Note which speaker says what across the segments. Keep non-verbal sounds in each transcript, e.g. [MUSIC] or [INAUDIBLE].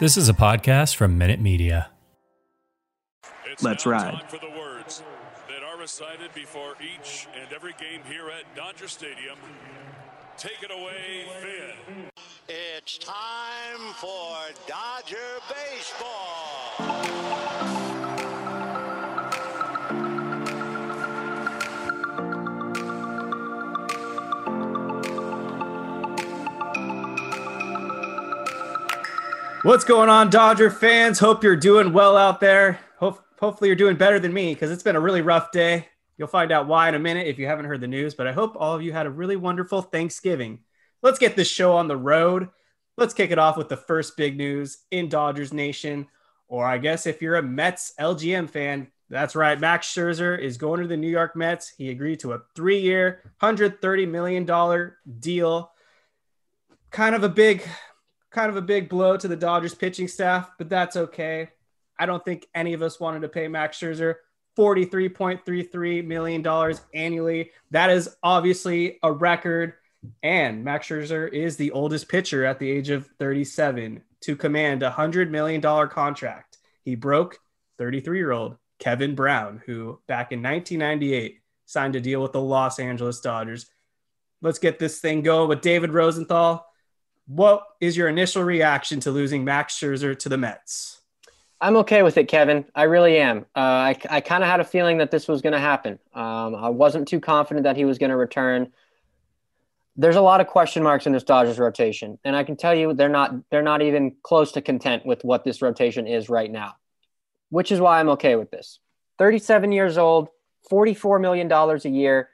Speaker 1: This is a podcast from Minute Media.
Speaker 2: It's Let's ride.
Speaker 3: for the words that are recited before each and every game here at Dodger Stadium. Take it away, Vin.
Speaker 4: It's time for Dodger baseball.
Speaker 2: What's going on, Dodger fans? Hope you're doing well out there. Hope, hopefully, you're doing better than me because it's been a really rough day. You'll find out why in a minute if you haven't heard the news, but I hope all of you had a really wonderful Thanksgiving. Let's get this show on the road. Let's kick it off with the first big news in Dodgers Nation. Or I guess if you're a Mets LGM fan, that's right. Max Scherzer is going to the New York Mets. He agreed to a three year, $130 million deal. Kind of a big kind of a big blow to the Dodgers pitching staff, but that's okay. I don't think any of us wanted to pay Max Scherzer $43.33 million annually. That is obviously a record. And Max Scherzer is the oldest pitcher at the age of 37 to command a $100 million contract. He broke 33 year old Kevin Brown, who back in 1998 signed a deal with the Los Angeles Dodgers. Let's get this thing going with David Rosenthal. What is your initial reaction to losing Max Scherzer to the Mets?
Speaker 5: I'm okay with it, Kevin. I really am. Uh, I, I kind of had a feeling that this was going to happen. Um, I wasn't too confident that he was going to return. There's a lot of question marks in this Dodgers rotation, and I can tell you they're not they're not even close to content with what this rotation is right now, which is why I'm okay with this. 37 years old, 44 million dollars a year.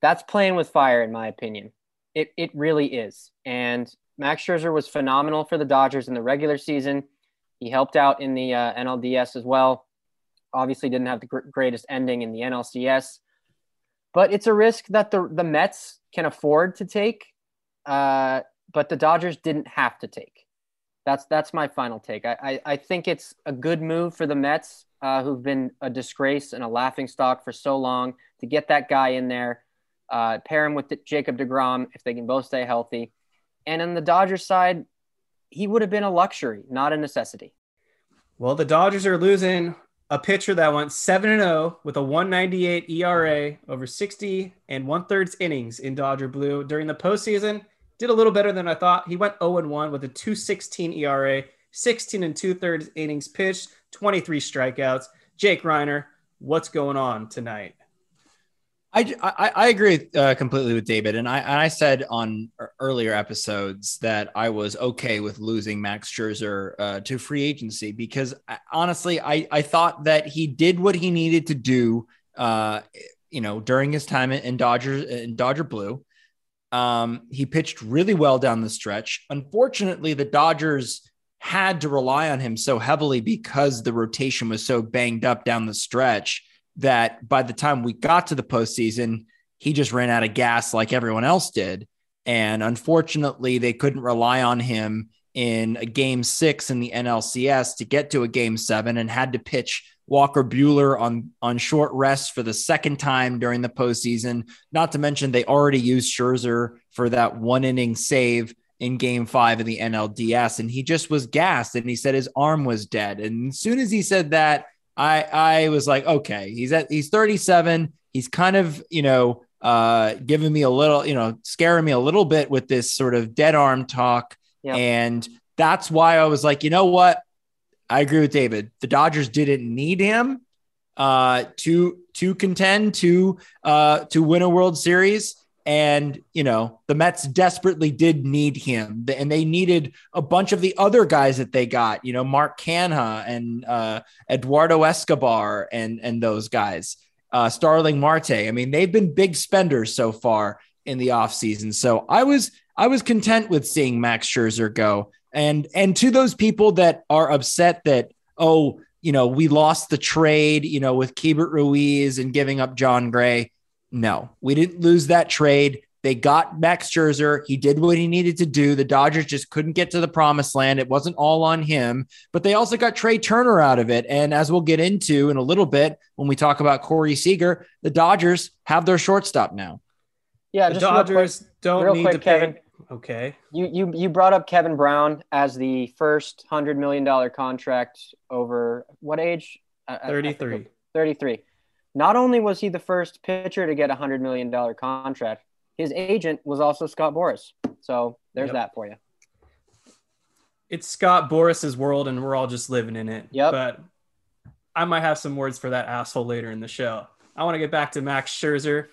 Speaker 5: That's playing with fire, in my opinion. It it really is, and Max Scherzer was phenomenal for the Dodgers in the regular season. He helped out in the uh, NLDS as well. Obviously, didn't have the gr- greatest ending in the NLCS, but it's a risk that the the Mets can afford to take, uh, but the Dodgers didn't have to take. That's that's my final take. I I, I think it's a good move for the Mets, uh, who've been a disgrace and a laughing stock for so long, to get that guy in there, uh, pair him with Jacob deGrom if they can both stay healthy and on the Dodgers side, he would have been a luxury, not a necessity.
Speaker 2: Well, the Dodgers are losing a pitcher that went 7 0 with a 198 ERA over 60 and one thirds innings in Dodger Blue during the postseason. Did a little better than I thought. He went 0 1 with a 216 ERA, 16 and two thirds innings pitched, 23 strikeouts. Jake Reiner, what's going on tonight?
Speaker 6: I, I, I agree uh, completely with David, and I I said on earlier episodes that I was okay with losing Max Scherzer uh, to free agency because I, uh, honestly I I thought that he did what he needed to do, uh, you know, during his time in Dodger in Dodger Blue. Um, he pitched really well down the stretch. Unfortunately, the Dodgers had to rely on him so heavily because the rotation was so banged up down the stretch that by the time we got to the postseason, he just ran out of gas like everyone else did. And unfortunately, they couldn't rely on him in a game six in the NLCS to get to a game seven and had to pitch Walker Buehler on, on short rest for the second time during the postseason. Not to mention, they already used Scherzer for that one inning save in game five of the NLDS. And he just was gassed and he said his arm was dead. And as soon as he said that, I I was like, okay, he's at he's 37. He's kind of, you know, uh giving me a little, you know, scaring me a little bit with this sort of dead arm talk. Yep. And that's why I was like, you know what? I agree with David. The Dodgers didn't need him uh to to contend to uh to win a World Series. And, you know, the Mets desperately did need him. And they needed a bunch of the other guys that they got, you know, Mark Canha and uh, Eduardo Escobar and, and those guys, uh, Starling Marte. I mean, they've been big spenders so far in the offseason. So I was I was content with seeing Max Scherzer go. And and to those people that are upset that, oh, you know, we lost the trade, you know, with Keibert Ruiz and giving up John Gray no, we didn't lose that trade. They got Max Scherzer. He did what he needed to do. The Dodgers just couldn't get to the promised land. It wasn't all on him, but they also got Trea Turner out of it. And as we'll get into in a little bit when we talk about Corey Seager, the Dodgers have their shortstop now.
Speaker 2: Yeah, the Dodgers quick, don't need quick, to Kevin. pay. Okay.
Speaker 5: You you you brought up Kevin Brown as the first hundred million dollar contract over what age? I- I- I forget.
Speaker 2: 33.
Speaker 5: 33. Not only was he the first pitcher to get a hundred million dollar contract, his agent was also Scott Boras. So there's
Speaker 2: Yep.
Speaker 5: that for you.
Speaker 2: It's Scott Boras's world and we're all just living in it.
Speaker 5: Yep.
Speaker 2: But I might have some words for that asshole later in the show. I want to get back to Max Scherzer.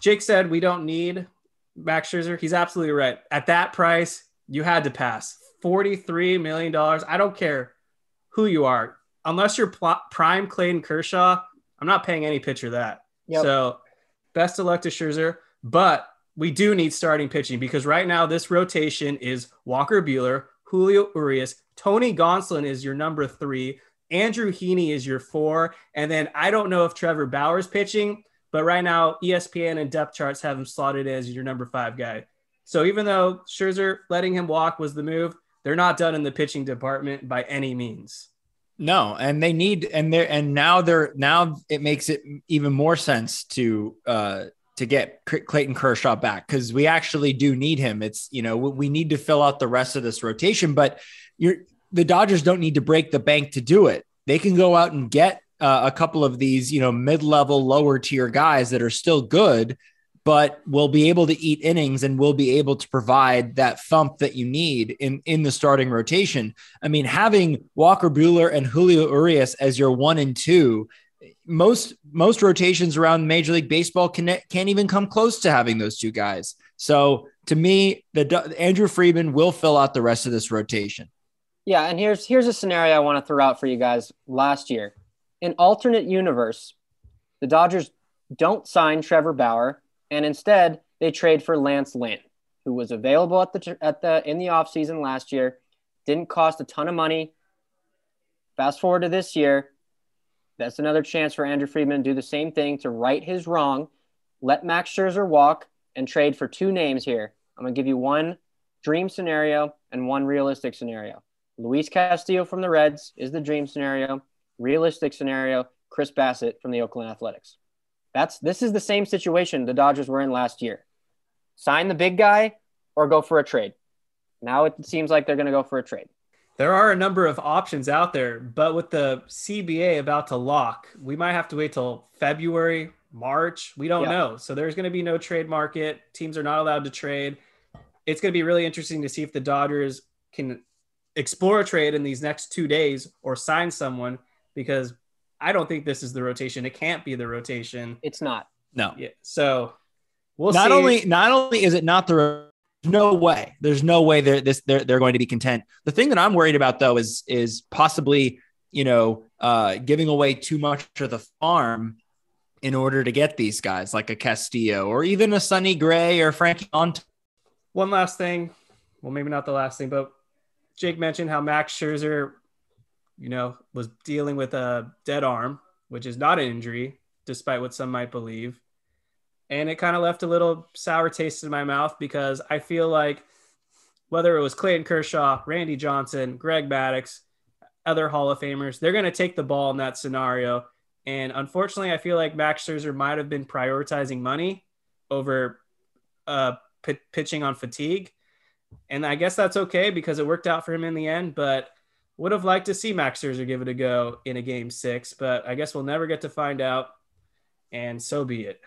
Speaker 2: Jake said we don't need Max Scherzer. He's absolutely right. At that price, you had to pass. $43 million. I don't care who you are. Unless you're pl- prime Clayton Kershaw, I'm not paying any pitcher that.
Speaker 5: Yep.
Speaker 2: So best of luck to Scherzer. But we do need starting pitching because right now this rotation is Walker Buehler, Julio Urias, Tony Gonsolin is your number three, Andrew Heaney is your four, and then I don't know if Trevor Bauer's pitching, but right now ESPN and depth charts have him slotted as your number five guy. So even though Scherzer letting him walk was the move, they're not done in the pitching department by any means.
Speaker 6: No, and they need and they're and now they're now it makes it even more sense to uh to get Clayton Kershaw back because we actually do need him. It's you know we, need to fill out the rest of this rotation, but you're the Dodgers don't need to break the bank to do it. They can go out and get uh, a couple of these you know mid level, lower tier guys that are still good, but will be able to eat innings and will be able to provide that thump that you need in in the starting rotation. I mean, having Walker Buehler and Julio Urias as your one and two, most most rotations around Major League Baseball can, can't even come close to having those two guys. So to me, the Andrew Friedman will fill out the rest of this rotation.
Speaker 5: Yeah, and here's here's a scenario I want to throw out for you guys. Last year, in alternate universe, the Dodgers don't sign Trevor Bauer, and instead they trade for Lance Lynn, who was available at the at the in the offseason last year, didn't cost a ton of money. Fast forward to this year, that's another chance for Andrew Friedman to do the same thing to right his wrong, let Max Scherzer walk, and trade for two names here. I'm gonna give you one dream scenario and one realistic scenario. Luis Castillo from the Reds is the dream scenario. Realistic scenario, Chris Bassitt from the Oakland Athletics. That's this is the same situation the Dodgers were in last year. Sign the big guy or go for a trade. Now it seems like they're going to go for a trade.
Speaker 2: There are a number of options out there, but with the CBA about to lock, we might have to wait till February, March. We don't
Speaker 5: Yeah.
Speaker 2: know. So there's going to be no trade market. Teams are not allowed to trade. It's going to be really interesting to see if the Dodgers can explore a trade in these next two days or sign someone because I don't think this is the rotation. It can't be the rotation.
Speaker 5: It's not.
Speaker 6: No,
Speaker 2: Yeah. So we'll
Speaker 6: not
Speaker 2: see.
Speaker 6: only not only is it not the no way there's no way they're this they're, they're going to be content the thing that i'm worried about though is is possibly you know uh giving away too much of the farm in order to get these guys like a castillo or even a sonny gray or frankie Montas.
Speaker 2: One last thing. Well, maybe not the last thing, but Jake mentioned how Max Scherzer, you know, was dealing with a dead arm, which is not an injury, despite what some might believe. And it kind of left a little sour taste in my mouth because I feel like whether it was Clayton Kershaw, Randy Johnson, Greg Maddux, other Hall of Famers, they're going to take the ball in that scenario. And unfortunately, I feel like Max Scherzer might have been prioritizing money over uh, p- pitching on fatigue. And I guess that's okay because it worked out for him in the end. But would have liked to see Max Scherzer give it a go in a game six. But I guess we'll never get to find out. And so be it.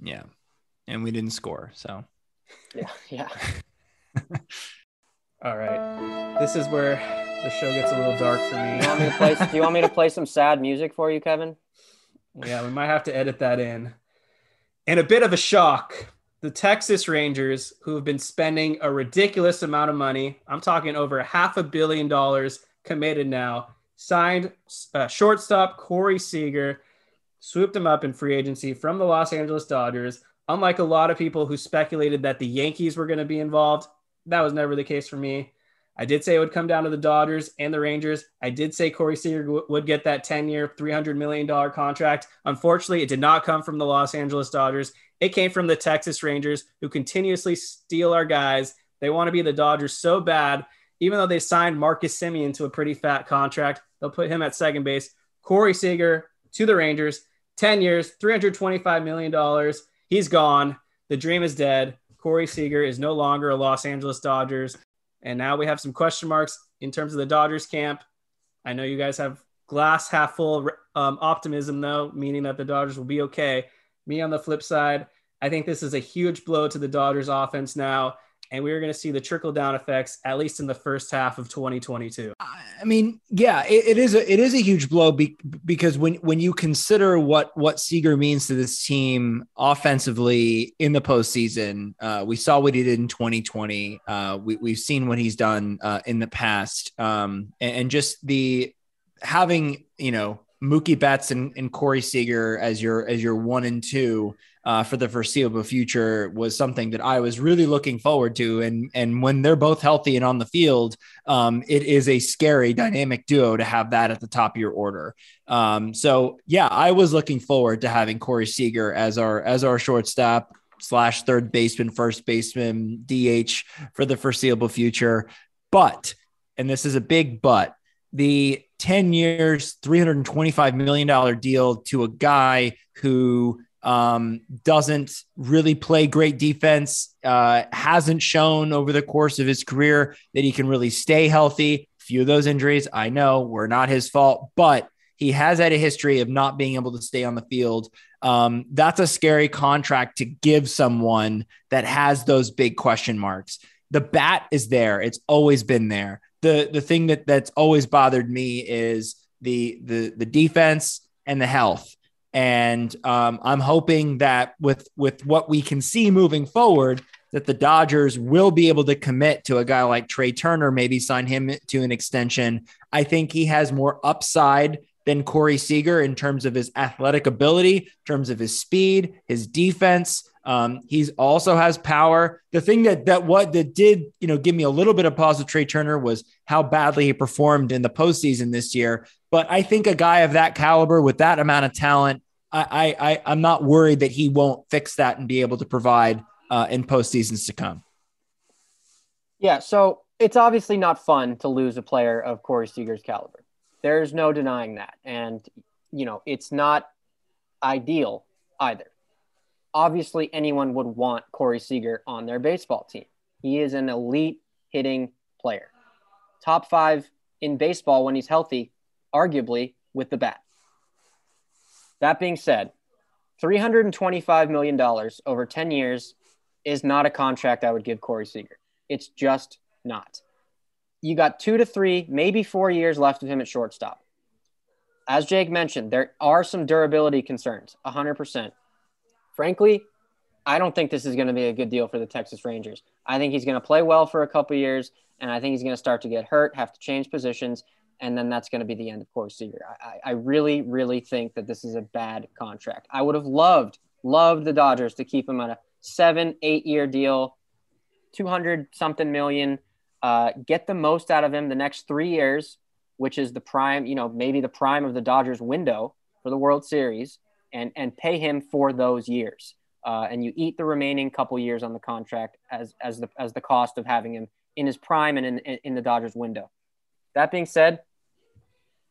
Speaker 6: yeah and we didn't score so
Speaker 5: Yeah. Yeah. [LAUGHS]
Speaker 2: All right. This is where the show gets a little dark for
Speaker 5: You want me
Speaker 2: me.
Speaker 5: play, do you want me to play some sad music for you, Kevin?
Speaker 2: yeah, we might have to edit that in. And a bit of a shock. The Texas Rangers, who have been spending a ridiculous amount of money, I'm talking over half a billion dollars committed now, signed uh, shortstop Corey Seager, swooped him up in free agency from the Los Angeles Dodgers. Unlike a lot of people who speculated that the Yankees were going to be involved, that was never the case for me. I did say it would come down to the Dodgers and the Rangers. I did say Corey Seager w- would get that 10 year, $300 million contract. Unfortunately, it did not come from the Los Angeles Dodgers. It came from the Texas Rangers, who continuously steal our guys. They want to be the Dodgers so bad. Even though they signed Marcus Semien to a pretty fat contract, they'll put him at second base. Corey Seager to the Rangers, 10 years, $325 million. He's gone. The dream is dead. Corey Seager is no longer a Los Angeles Dodgers. And now we have some question marks in terms of the Dodgers camp. I know you guys have glass half full um, optimism, though, meaning that the Dodgers will be okay. Me on the flip side, I think this is a huge blow to the Dodgers offense now and we are going to see the trickle down effects at least in the first half of 2022.
Speaker 6: I mean, yeah, it, it is a it is a huge blow be, because when when you consider what what Seager means to this team offensively in the postseason, uh, we saw what he did in 2020. Uh, we, we've seen what he's done uh, in the past, um, and, and just the having you know Mookie Betts and, and Corey Seager as your as your one and two uh, for the foreseeable future was something that I was really looking forward to. And and when they're both healthy and on the field, um, it is a scary dynamic duo to have that at the top of your order. Um, so yeah, I was looking forward to having Corey Seager as our as our shortstop slash third baseman, first baseman, DH for the foreseeable future. But and this is a big but the 10 years, $325 million deal to a guy who um, doesn't really play great defense, uh, hasn't shown over the course of his career that he can really stay healthy. A few of those injuries, I know, were not his fault, but he has had a history of not being able to stay on the field. Um, that's a scary contract to give someone that has those big question marks. The bat is there; it's always been there. The The thing that that's always bothered me is the the the defense and the health and um, I'm hoping that with with what we can see moving forward, that the Dodgers will be able to commit to a guy like Trea Turner, maybe sign him to an extension. I think he has more upside than Corey Seager in terms of his athletic ability, in terms of his speed, his defense. Um, he's also has power. The thing that that what that did you know give me a little bit of pause with Trea Turner was how badly he performed in the postseason this year. But I think a guy of that caliber with that amount of talent, I I I'm not worried that he won't fix that and be able to provide uh, in postseasons to come.
Speaker 5: Yeah, so it's obviously not fun to lose a player of Corey Seager's caliber. There's no denying that, and you know it's not ideal either obviously anyone would want Corey Seager on their baseball team. He is an elite hitting player, top five in baseball when he's healthy, arguably with the bat. That being said, $325 million over 10 years is not a contract I would give Corey Seager. It's just not. You got two to three, maybe four years left of him at shortstop. As Jake mentioned, there are some durability concerns, 100% frankly, I don't think this is going to be a good deal for the Texas Rangers. I think he's going to play well for a couple years, and I think he's going to start to get hurt, have to change positions, and then that's going to be the end of Corey Seager. I, I really, really think that this is a bad contract. I would have loved, loved the Dodgers to keep him on a seven, eight year deal, 200 something million, uh, get the most out of him the next three years, which is the prime, you know, maybe the prime of the Dodgers window for the World Series and and pay him for those years. Uh, and you eat the remaining couple years on the contract as as the as the cost of having him in his prime and in in the Dodgers window. That being said,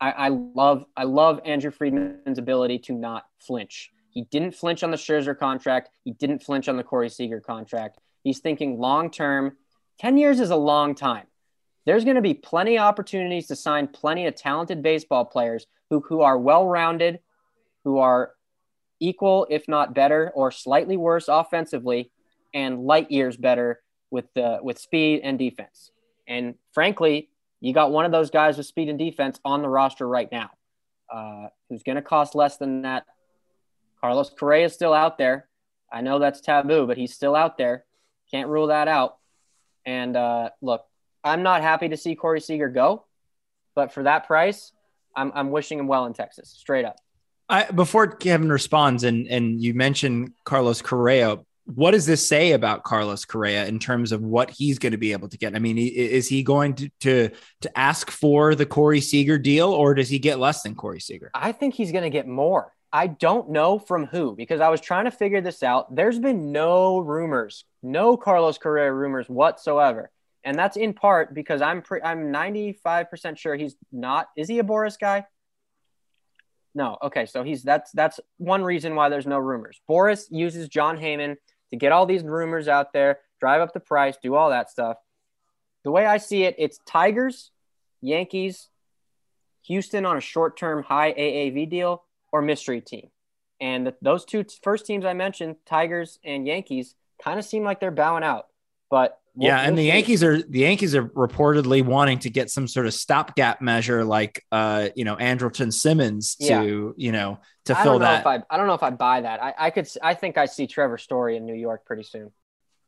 Speaker 5: I, I love I love Andrew Friedman's ability to not flinch. He didn't flinch on the Scherzer contract. He didn't flinch on the Corey Seager contract. He's thinking long term. Ten years is a long time. There's going to be plenty of opportunities to sign plenty of talented baseball players who, who are well rounded, who are equal, if not better, or slightly worse offensively, and light years better with the with speed and defense. And frankly, you got one of those guys with speed and defense on the roster right now, uh, who's going to cost less than that. Carlos Correa is still out there. I know that's taboo, but he's still out there. Can't rule that out. And uh, look, I'm not happy to see Corey Seager go, but for that price, I'm, I'm wishing him well in Texas, straight up.
Speaker 6: I, before Kevin responds, and and you mentioned Carlos Correa, what does this say about Carlos Correa in terms of what he's going to be able to get? I mean, is he going to to, to ask for the Corey Seager deal, or does he get less than Corey Seager?
Speaker 5: I think he's going to get more. I don't know from who because I was trying to figure this out. There's been no rumors, no Carlos Correa rumors whatsoever. And that's in part because I'm pre- I'm 95% sure he's not. Is he a Boras guy? No. Okay. So he's that's that's one reason why there's no rumors. Boras uses Jon Heyman to get all these rumors out there, drive up the price, do all that stuff. The way I see it, it's Tigers, Yankees, Houston on a short term high AAV deal, or mystery team. And the, those two t- first teams I mentioned, Tigers and Yankees, kind of seem like they're bowing out. But we'll-
Speaker 6: yeah, and
Speaker 5: we'll
Speaker 6: the
Speaker 5: see.
Speaker 6: Yankees are the Yankees are reportedly wanting to get some sort of stopgap measure, like uh, you know, Andrelton Simmons to
Speaker 5: Yeah.
Speaker 6: you know to
Speaker 5: I
Speaker 6: fill
Speaker 5: don't know
Speaker 6: that.
Speaker 5: if I, I don't know if I buy that. I, I could I think I see Trevor Story in New York pretty soon. [SIGHS]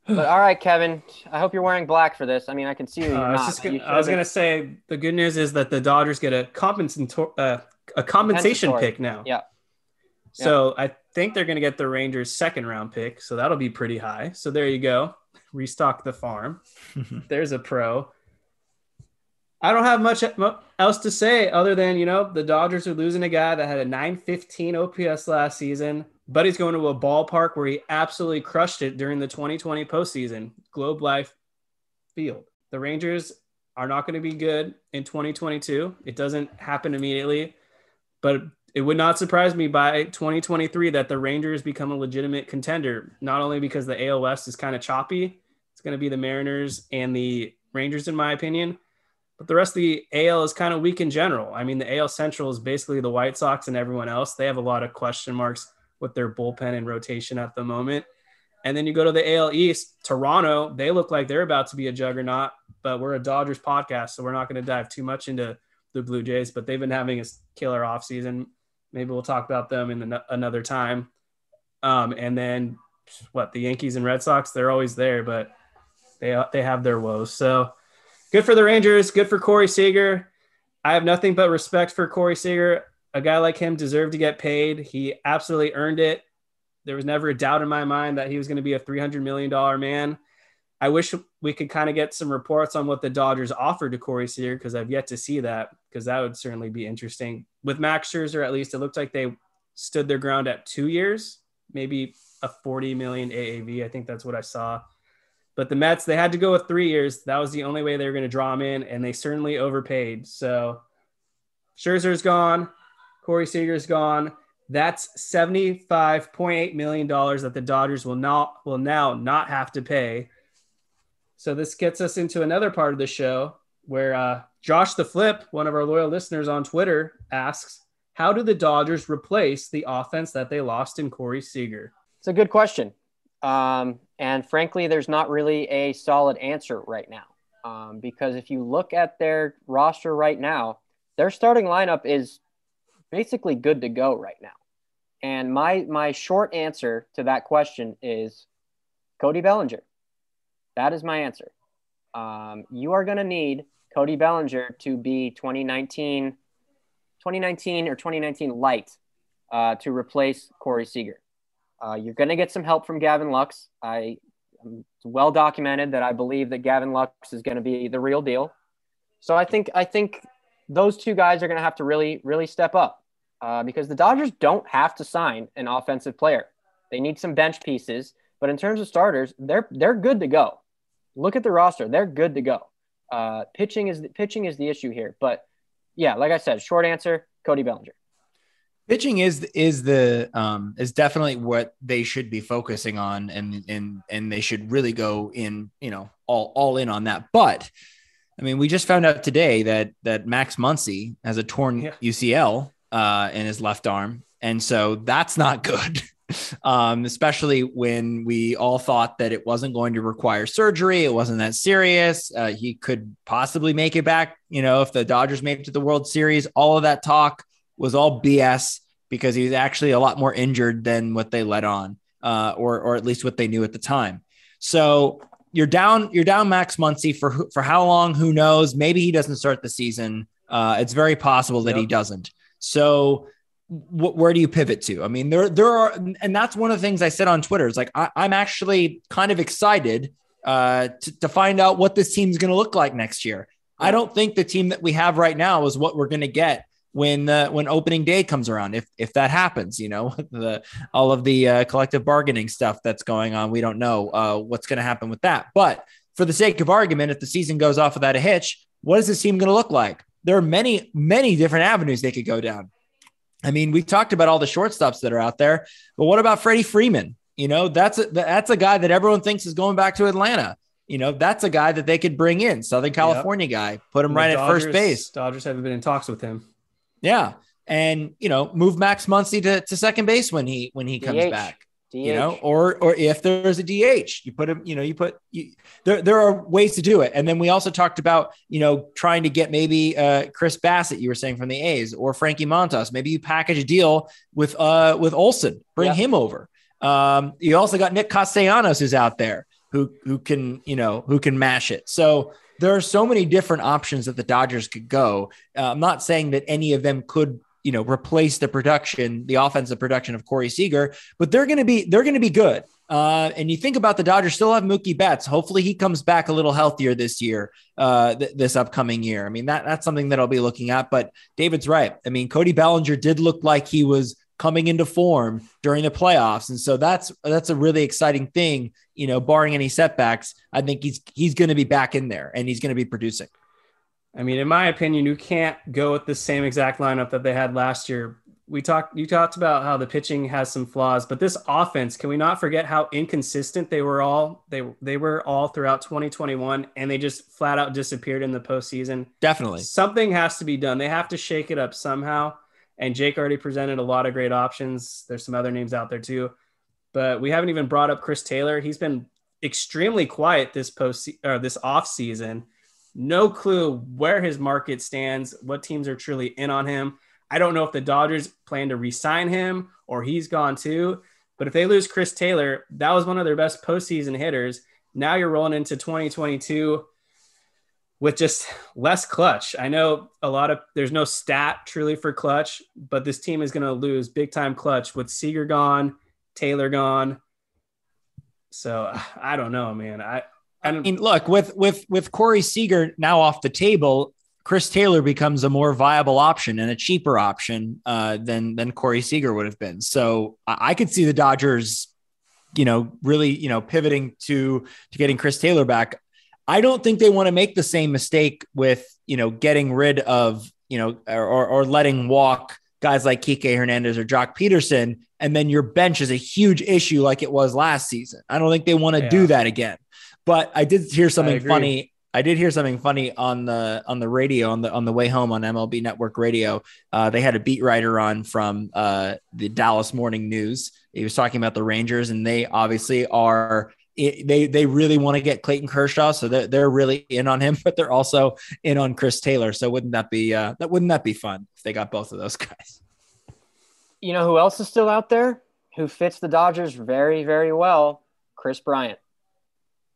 Speaker 5: But all right, Kevin. I hope you're wearing black for this. I mean, I can see you.
Speaker 2: Uh,
Speaker 5: You're
Speaker 2: I was,
Speaker 5: not,
Speaker 2: just
Speaker 5: you
Speaker 2: gonna, I was gonna say the good news is that the Dodgers get a compensator, uh, a compensation pick now.
Speaker 5: Yeah.
Speaker 2: So I think they're gonna get the Rangers' second round pick, so that'll be pretty high. So there you go, restock the farm. [LAUGHS] There's a pro. I don't have much else to say other than you know the Dodgers are losing a guy that had a 915 OPS last season. But he's going to a ballpark where he absolutely crushed it during the 2020 postseason, Globe Life Field. The Rangers are not going to be good in 2022. It doesn't happen immediately, but it would not surprise me by 2023 that the Rangers become a legitimate contender, not only because the AL West is kind of choppy, it's going to be the Mariners and the Rangers, in my opinion. But the rest of the AL is kind of weak in general. I mean, the AL Central is basically the White Sox and everyone else. They have a lot of question marks with their bullpen and rotation at the moment. And then you go to the AL East, Toronto, they look like they're about to be a juggernaut, but we're a Dodgers podcast, so we're not going to dive too much into the Blue Jays, but they've been having a killer offseason. Maybe we'll talk about them in an- another time. Um, and then what the Yankees and Red Sox, they're always there, but they they have their woes. So good for the Rangers, good for Corey Seager. I have nothing but respect for Corey Seager. A guy like him deserved to get paid. He absolutely earned it. There was never a doubt in my mind that he was going to be a $300 million man. I wish we could kind of get some reports on what the Dodgers offered to Corey Seager because I've yet to see that because that would certainly be interesting. With Max Scherzer, at least it looked like they stood their ground at two years, maybe a 40 million AAV. I think that's what I saw. But the Mets, they had to go with three years. That was the only way they were going to draw him in, and they certainly overpaid. So Scherzer's gone, Corey Seager's gone. That's $75.8 million that the Dodgers will not will now not have to pay. So this gets us into another part of the show where uh, Josh the Flip, one of our loyal listeners on Twitter, asks, "How do the Dodgers replace the offense that they lost in Corey Seager?"
Speaker 5: It's a good question. Um, and frankly, there's not really a solid answer right now. Um, because if you look at their roster right now, their starting lineup is basically good to go right now. And my my short answer to that question is Cody Bellinger. That is my answer. Um, you are going to need Cody Bellinger to be 2019, 2019 or 2019 light uh, to replace Corey Seager. Uh, you're going to get some help from Gavin Lux. I um, well documented that I believe that Gavin Lux is going to be the real deal. So I think I think those two guys are going to have to really really step up uh, because the Dodgers don't have to sign an offensive player. They need some bench pieces, but in terms of starters, they're they're good to go. Look at the roster; they're good to go. Uh, pitching is the, pitching is the issue here, but yeah, like I said, short answer: Cody Bellinger.
Speaker 6: Pitching is is the um is definitely what they should be focusing on and and and they should really go in, you know, all all in on that. But I mean, we just found out today that that Max Muncy has a torn
Speaker 2: Yeah.
Speaker 6: UCL uh in his left arm. And so that's not good. [LAUGHS] [LAUGHS] um, especially when we all thought that it wasn't going to require surgery. It wasn't that serious. Uh, he could possibly make it back. You know, if the Dodgers made it to the World Series, all of that talk was all BS because he's actually a lot more injured than what they let on, uh, or or at least what they knew at the time. So you're down, you're down Max Muncy for for how long? Who knows? Maybe he doesn't start the season. Uh, it's very possible that he doesn't. So where do you pivot to? I mean, there there are, and that's one of the things I said on Twitter. It's like I, I'm actually kind of excited uh, to, to find out what this team's going to look like next year. I don't think the team that we have right now is what we're going to get when uh, when opening day comes around. If if that happens, you know, [LAUGHS] the all of the uh, collective bargaining stuff that's going on, we don't know uh, what's going to happen with that. But for the sake of argument, if the season goes off without a hitch, what is this team going to look like? There are many many different avenues they could go down. I mean, we talked about all the shortstops that are out there, but what about Freddie Freeman? You know, that's a, that's a guy that everyone thinks is going back to Atlanta. You know, that's a guy that they could bring in, Southern California yep. guy, put him
Speaker 2: the
Speaker 6: right
Speaker 2: Dodgers,
Speaker 6: at first base.
Speaker 2: Dodgers haven't been in talks with him.
Speaker 6: Yeah. And, you know, move Max Muncy to, to second base when he when he comes
Speaker 5: DH.
Speaker 6: back.
Speaker 5: DH.
Speaker 6: You know, or or if there's a DH, you put him, you know, you put you, there there are ways to do it. And then we also talked about, you know, trying to get maybe uh Chris Bassitt, you were saying from the A's, or Frankie Montas. Maybe you package a deal with uh with Olson, bring
Speaker 5: Yeah.
Speaker 6: him over. Um, you also got Nick Castellanos who's out there who who can, you know, who can mash it. So there are so many different options that the Dodgers could go. Uh, I'm not saying that any of them could, you know, replace the production, the offensive production of Corey Seager, but they're going to be they're going to be good. Uh, and you think about the Dodgers still have Mookie Betts. Hopefully, he comes back a little healthier this year, uh, th- this upcoming year. I mean, that that's something that I'll be looking at. But David's right. I mean, Cody Bellinger did look like he was coming into form during the playoffs, and so that's that's a really exciting thing. You know, barring any setbacks, I think he's he's going to be back in there and he's going to be producing.
Speaker 2: I mean, in my opinion, you can't go with the same exact lineup that they had last year. We talked you talked about how the pitching has some flaws, but this offense, can we not forget how inconsistent they were all they they were all throughout 2021 and they just flat out disappeared in the postseason.
Speaker 6: Definitely.
Speaker 2: Something has to be done. They have to shake it up somehow. And Jake already presented a lot of great options. There's some other names out there too. But we haven't even brought up Chris Taylor. He's been extremely quiet this post or this off season. No clue where his market stands, what teams are truly in on him. I don't know if the Dodgers plan to re-sign him or he's gone too. But if they lose Chris Taylor, that was one of their best postseason hitters. Now you're rolling into 2022 with just less clutch. I know a lot of there's no stat truly for clutch, but this team is going to lose big time clutch with Seager gone, Taylor gone. So I don't know, man. I I
Speaker 6: I mean, look with with with Corey Seager now off the table, Chris Taylor becomes a more viable option and a cheaper option uh, than than Corey Seager would have been. So I, I could see the Dodgers, you know, really you know pivoting to to getting Chris Taylor back. I don't think they want to make the same mistake with you know getting rid of you know or or letting walk guys like Kike Hernandez or Joc Pederson, and then your bench is a huge issue like it was last season. I don't think they want to
Speaker 2: Yeah.
Speaker 6: do that again. But I did hear something
Speaker 2: agree.
Speaker 6: funny. I did hear something funny on the on the radio on the on the way home on MLB Network Radio. Uh, they had a beat writer on from uh, the Dallas Morning News. He was talking about the Rangers, and they obviously are it, they they really want to get Clayton Kershaw, so they're, they're really in on him, [LAUGHS] but they're also in on Chris Taylor. So wouldn't that be uh, that wouldn't that be fun if they got both of those [LAUGHS] guys?
Speaker 5: You know who else is still out there who fits the Dodgers very, very well? Kris Bryant.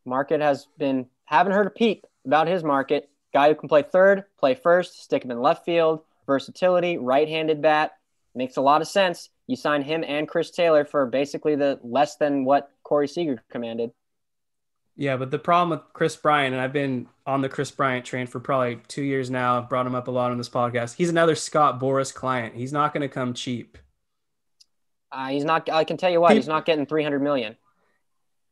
Speaker 5: Market has been, haven't heard a peep about his market. Guy who can play third, play first, stick him in left field, versatility, right handed bat. Makes a lot of sense. You sign him and Chris Taylor for basically the less than what Corey Seager commanded.
Speaker 2: Yeah, but the problem with Kris Bryant, and I've been on the Kris Bryant train for probably two years now. I've brought him up a lot on this podcast. He's another Scott Boras client. He's not going to come cheap.
Speaker 5: Uh, he's not, I can tell you what, he's not getting 300 million.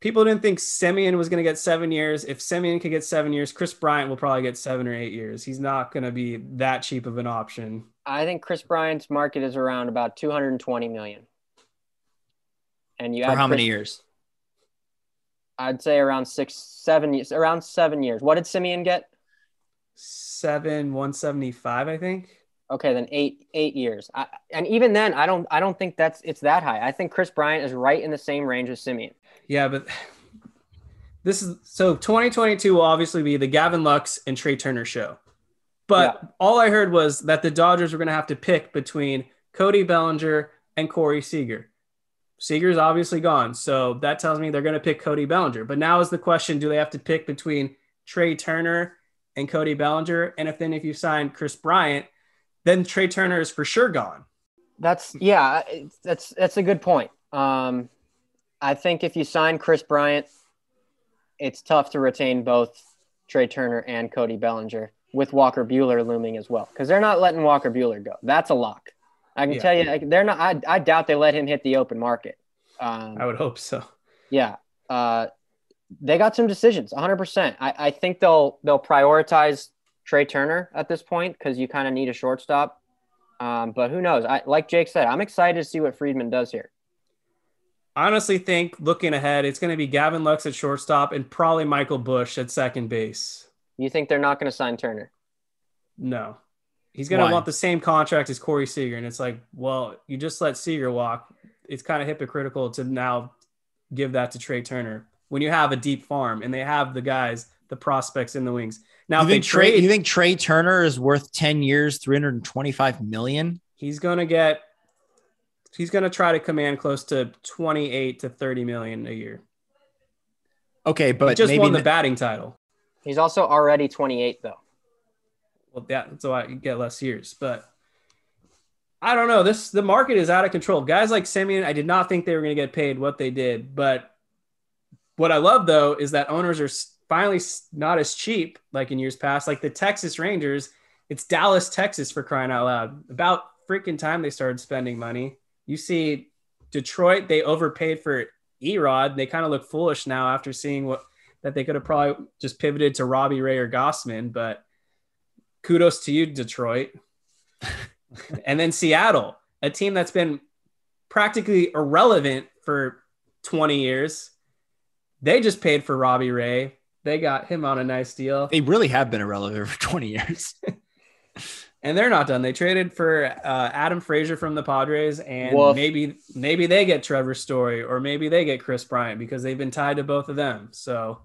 Speaker 2: People didn't think Semien was going to get seven years. If Semien could get seven years, Kris Bryant will probably get seven or eight years. He's not going to be that cheap of an option.
Speaker 5: I think Kris Bryant's market is around about 220 million. And you
Speaker 6: For
Speaker 5: add
Speaker 6: how
Speaker 5: Chris-
Speaker 6: many years?
Speaker 5: I'd say around six, seven years, around seven years. What did Semien get?
Speaker 2: Seven, 175, I think.
Speaker 5: Okay, then eight, eight years. I, and even then, I don't, I don't think that's it's that high. I think Kris Bryant is right in the same range as Semien.
Speaker 2: Yeah, but [SIGHS] this is so 2022 will obviously be the Gavin Lux and Trea Turner show. But all I heard was that the Dodgers were going to have to pick between Cody Bellinger and Corey Seager. Seager's obviously gone, so that tells me they're going to pick Cody Bellinger. But now is the question: Do they have to pick between Trea Turner and Cody Bellinger? And if then if you sign Kris Bryant, then Trea Turner is for sure gone.
Speaker 5: That's yeah, that's that's a good point. Um, I think if you sign Kris Bryant, it's tough to retain both Trea Turner and Cody Bellinger with Walker Buehler looming as well because they're not letting Walker Buehler go. That's a lock. I can
Speaker 2: Yeah.
Speaker 5: tell you, like, they're not. I, I doubt they let him hit the open market. Um,
Speaker 2: I would hope so.
Speaker 5: Yeah. Uh, they got some decisions 100%. I, I think they'll they'll prioritize Trea Turner at this point because you kind of need a shortstop. Um, but who knows? I like Jake said, I'm excited to see what Friedman does here.
Speaker 2: I honestly think looking ahead, it's going to be Gavin Lux at shortstop and probably Michael Busch at second base.
Speaker 5: You think they're not going to sign Turner?
Speaker 2: No. He's going to want the same contract as Corey Seager. And it's like, well, you just let Seager walk. It's kind of hypocritical to now give that to Trea Turner when you have a deep farm and they have the guys, the prospects in the wings. Now,
Speaker 6: you
Speaker 2: if they
Speaker 6: think Trea?
Speaker 2: trade,
Speaker 6: You think Trea Turner is worth ten years, three hundred and twenty-five million?
Speaker 2: he's going to get, he's going to try to command close to 28 to 30 million a year.
Speaker 6: Okay,
Speaker 2: He
Speaker 6: but
Speaker 2: just
Speaker 6: maybe
Speaker 2: won the batting title.
Speaker 5: He's also already 28 though.
Speaker 2: well that so I get less years. But I don't know. This the market is out of control. Guys like Semien, I did not think they were going to get paid what they did. But what I love though is that owners are finally not as cheap like in years past. Like the Texas Rangers, it's Dallas, Texas for crying out loud. About freaking time they started spending money. You see Detroit, they overpaid for E-Rod. They kind of look foolish now after seeing what that they could have probably just pivoted to Robbie Ray or Gausman, but kudos to you, Detroit. [LAUGHS] and then Seattle, a team that's been practically irrelevant for 20 years. They just paid for Robbie Ray. They got him on a nice deal.
Speaker 6: they really have been irrelevant for twenty years. [LAUGHS]
Speaker 2: And they're not done. They traded for uh, Adam Frazier from the Padres, and
Speaker 5: Woof.
Speaker 2: maybe maybe they get Trevor Story, or maybe they get Kris Bryant because they've been tied to both of them. So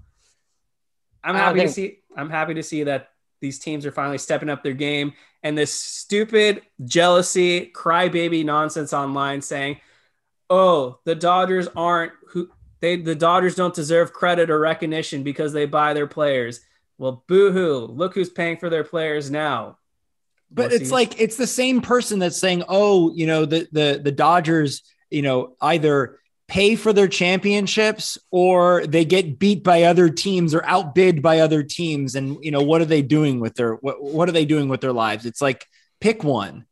Speaker 2: I'm happy to see. I'm happy to see that these teams are finally stepping up their game. And this stupid jealousy, crybaby nonsense online saying, "Oh, the Dodgers aren't who they the Dodgers don't deserve credit or recognition because they buy their players." Well, boo-hoo! Look who's paying for their players now.
Speaker 6: But it's like it's the same person that's saying, "Oh, you know, the the the Dodgers, you know, either pay for their championships or they get beat by other teams or outbid by other teams and you know, what are they doing with their what what are they doing with their lives?" It's like pick one.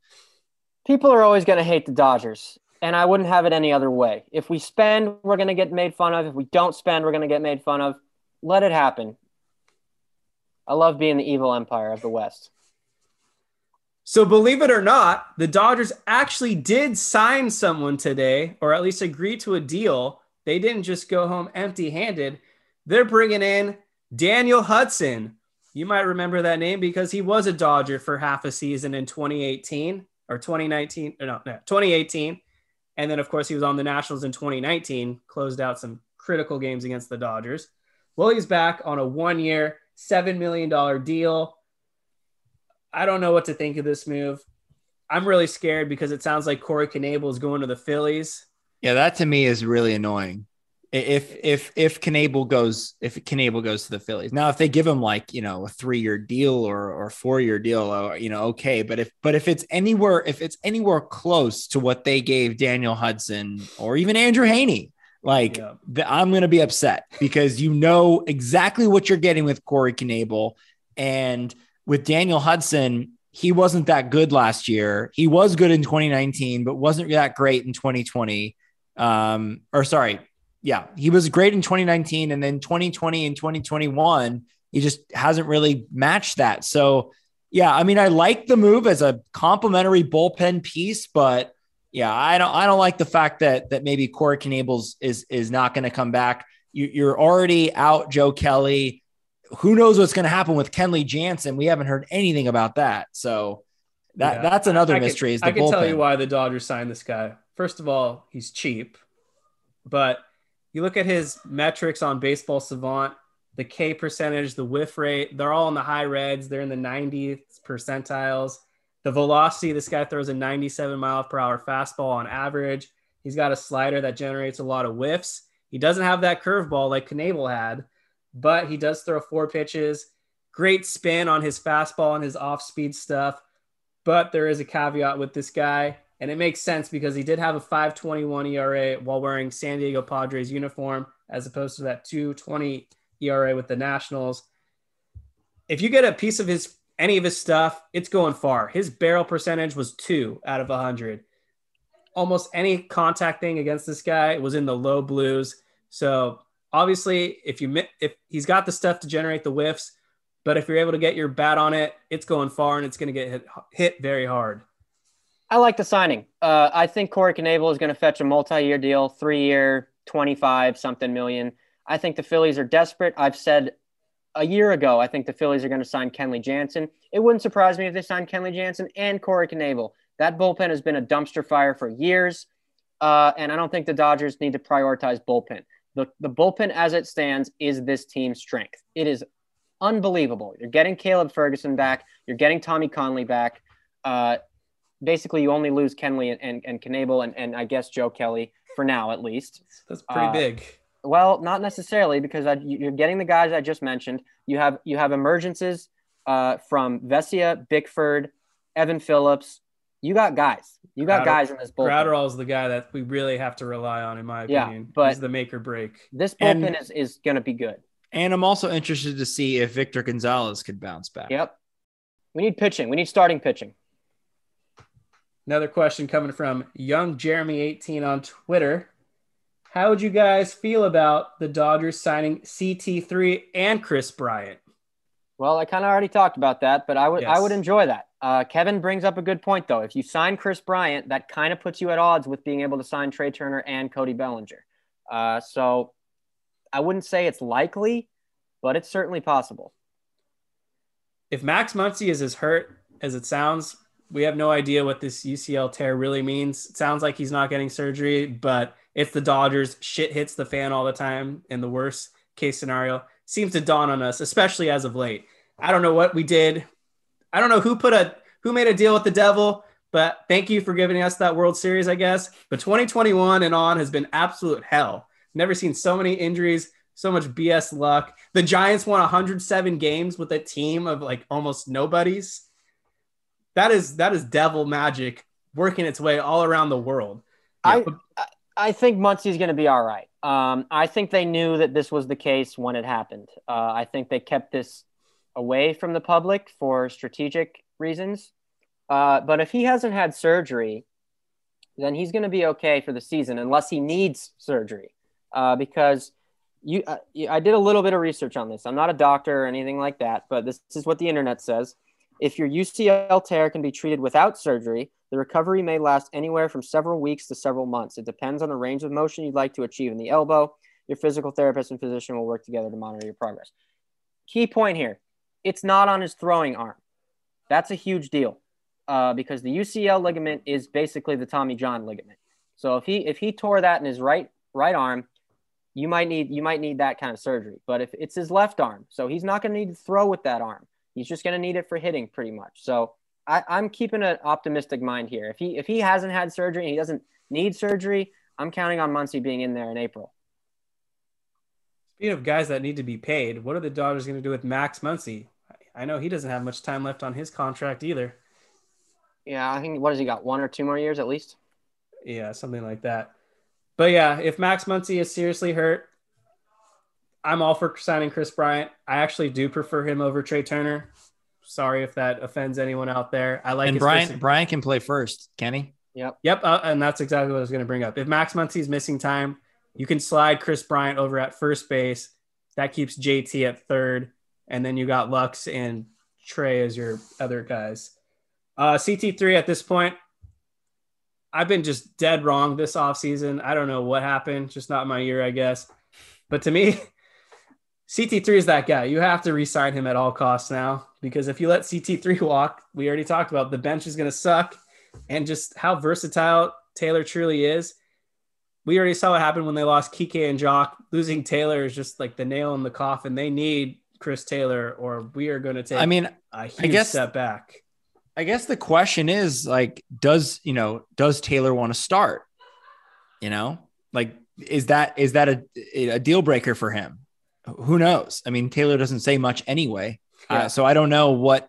Speaker 5: People are always going to hate the Dodgers, and I wouldn't have it any other way. If we spend, we're going to get made fun of. If we don't spend, we're going to get made fun of. Let it happen. I love being the evil empire of the West.
Speaker 2: So, believe it or not, the Dodgers actually did sign someone today, or at least agree to a deal. They didn't just go home empty handed. They're bringing in Daniel Hudson. You might remember that name because he was a Dodger for half a season in 2018 or 2019. or No, no, 2018. And then, of course, he was on the Nationals in 2019, closed out some critical games against the Dodgers. Well, he's back on a one year, $7 million deal. I don't know what to think of this move. I'm really scared because it sounds like Corey Knebel is going to the Phillies.
Speaker 6: Yeah, that to me is really annoying. If if if Knebel goes if Knebel goes to the Phillies now, if they give him like you know a three year deal or or four year deal, or, you know okay, but if but if it's anywhere if it's anywhere close to what they gave Daniel Hudson or even Andrew Heaney, like
Speaker 2: Yeah.
Speaker 6: the, I'm going to be upset because you know exactly what you're getting with Corey Knebel and with Daniel Hudson. He wasn't that good last year. He was good in 2019, but wasn't that great in 2020 um or sorry yeah he was great in 2019 and then 2020 and 2021 he just hasn't really matched that so yeah i mean i like the move as a complimentary bullpen piece but yeah i don't i don't like the fact that that maybe corey Knebel's is is not going to come back you, you're already out joe kelly who knows what's going to happen with kenley jansen we haven't heard anything about that so that
Speaker 2: Yeah.
Speaker 6: that's another
Speaker 2: I can-
Speaker 6: mystery is the
Speaker 2: I can
Speaker 6: bullpen.
Speaker 2: tell you why the Dodgers signed this guy. First of all, he's cheap, but you look at his metrics on Baseball Savant, the K percentage, the whiff rate, they're all in the high reds. They're in the 90th percentiles. The velocity, this guy throws a 97 mile per hour fastball on average. He's got a slider that generates a lot of whiffs. He doesn't have that curveball like Knebel had, but he does throw four pitches. Great spin on his fastball and his off speed stuff. But there is a caveat with this guy, and it makes sense because he did have a 521 ERA while wearing San Diego Padres uniform, as opposed to that 220 ERA with the Nationals. If you get a piece of his any of his stuff, it's going far. His barrel percentage was two out of 100. Almost any contact thing against this guy was in the low blues. So obviously, if you if he's got the stuff to generate the whiffs, but if you're able to get your bat on it, it's going far and it's going to get hit, hit very hard.
Speaker 5: I like the signing. Uh, I think Corey Knebel is going to fetch a multi-year deal, three-year, twenty-five something million. I think the Phillies are desperate. I've said a year ago, I think the Phillies are going to sign Kenley Jansen. It wouldn't surprise me if they signed Kenley Jansen and Corey Knebel. That bullpen has been a dumpster fire for years, uh, and I don't think the Dodgers need to prioritize bullpen. The, the bullpen as it stands is this team's strength. It is unbelievable. You're getting Caleb Ferguson back. You're getting Tommy Kahnle back. Uh, basically, you only lose Kenley and, and, and Knebel and, and I guess Joe Kelly for now, at least.
Speaker 2: That's pretty
Speaker 5: Uh,
Speaker 2: big.
Speaker 5: Well, not necessarily because I, you're getting the guys I just mentioned. You have you have emergences uh, from Vesia, Bickford, Evan Phillips. You got guys. You got
Speaker 2: Crowder-
Speaker 5: guys in this bullpen.
Speaker 2: Graterol's the guy that we really have to rely on, in my
Speaker 5: Yeah,
Speaker 2: opinion.
Speaker 5: but-
Speaker 2: He's the make or break.
Speaker 5: This
Speaker 6: And-
Speaker 5: bullpen is, is going to be good.
Speaker 6: And I'm also interested to see if Victor Gonzalez could bounce back.
Speaker 5: Yep. We need pitching. We need starting pitching.
Speaker 2: Another question coming from young Jeremy 18 on Twitter. How would you guys feel about the Dodgers signing CT3 and Kris Bryant?
Speaker 5: Well, I kind of already talked about that, but I would I would enjoy that. Uh, Kevin brings up a good point though. If you sign Kris Bryant, that kind of puts you at odds with being able to sign Trea Turner and Cody Bellinger. Uh, so I wouldn't say it's likely, but it's certainly possible.
Speaker 2: If Max Muncy is as hurt as it sounds, we have no idea what this UCL tear really means. It sounds like he's not getting surgery, but if the Dodgers shit hits the fan all the time in the worst case scenario, seems to dawn on us, especially as of late. I don't know what we did. I don't know who put a who made a deal with the devil, but thank you for giving us that World Series, I guess. But 2021 and on has been absolute hell. Never seen so many injuries, so much BS luck. The Giants won 107 games with a team of like almost nobodies. That is that is devil magic working its way all around the world.
Speaker 5: I-
Speaker 2: Yeah, but-
Speaker 5: I think Muncy's going to be all right. Um, I think they knew that this was the case when it happened. Uh, I think they kept this away from the public for strategic reasons. Uh, but if he hasn't had surgery, then he's going to be okay for the season unless he needs surgery. Uh, because you, uh, I did a little bit of research on this. I'm not a doctor or anything like that, but this is what the internet says. If your UCL tear can be treated without surgery, the recovery may last anywhere from several weeks to several months. It depends on the range of motion you'd like to achieve in the elbow. Your physical therapist and physician will work together to monitor your progress. Key point here it's not on his throwing arm. That's a huge deal uh, because the UCL ligament is basically the Tommy John ligament. So if he if he tore that in his right right arm, you might need you might need that kind of surgery. But if it's his left arm, so he's not going to need to throw with that arm. He's just going to need it for hitting pretty much. So I, I'm keeping an optimistic mind here. If he if he hasn't had surgery and he doesn't need surgery, I'm counting on Muncy being in there in April.
Speaker 2: Speaking of guys that need to be paid, what are the Dodgers going to do with Max Muncy? I know he doesn't have much time left on his contract either.
Speaker 5: Yeah, I think what has he got? One or two more years at least.
Speaker 2: Yeah, something like that. But yeah, if Max Muncy is seriously hurt, I'm all for signing Kris Bryant. I actually do prefer him over Trea Turner. Sorry if that offends anyone out there. I like
Speaker 6: and
Speaker 2: his
Speaker 6: Brian
Speaker 2: dis-
Speaker 6: Brian can play first, can he?
Speaker 5: Yep.
Speaker 2: Yep, uh, and that's exactly what I was going to bring up. If Max Muncy's missing time, you can slide Kris Bryant over at first base. That keeps JT at third, and then you got Lux and Trea as your other guys. Uh, CT3 at this point, I've been just dead wrong this offseason. I don't know what happened, just not my year, I guess. But to me, [LAUGHS] CT3 is that guy. You have to re-sign him at all costs now because if you let CT3 [LAUGHS] walk, we already talked about the bench is going to suck and just how versatile Taylor truly is. We already saw what happened when they lost Kike and Joc. Losing Taylor is just like the nail in the coffin. They need Chris Taylor, or we are going to take
Speaker 6: I mean,
Speaker 2: a huge
Speaker 6: guess-
Speaker 2: step back.
Speaker 6: I guess the question is like, does you know, does Taylor want to start? You know, like is that is that a, a deal breaker for him? Who knows? I mean, Taylor doesn't say much anyway,
Speaker 2: Yeah.
Speaker 6: uh, so I don't know what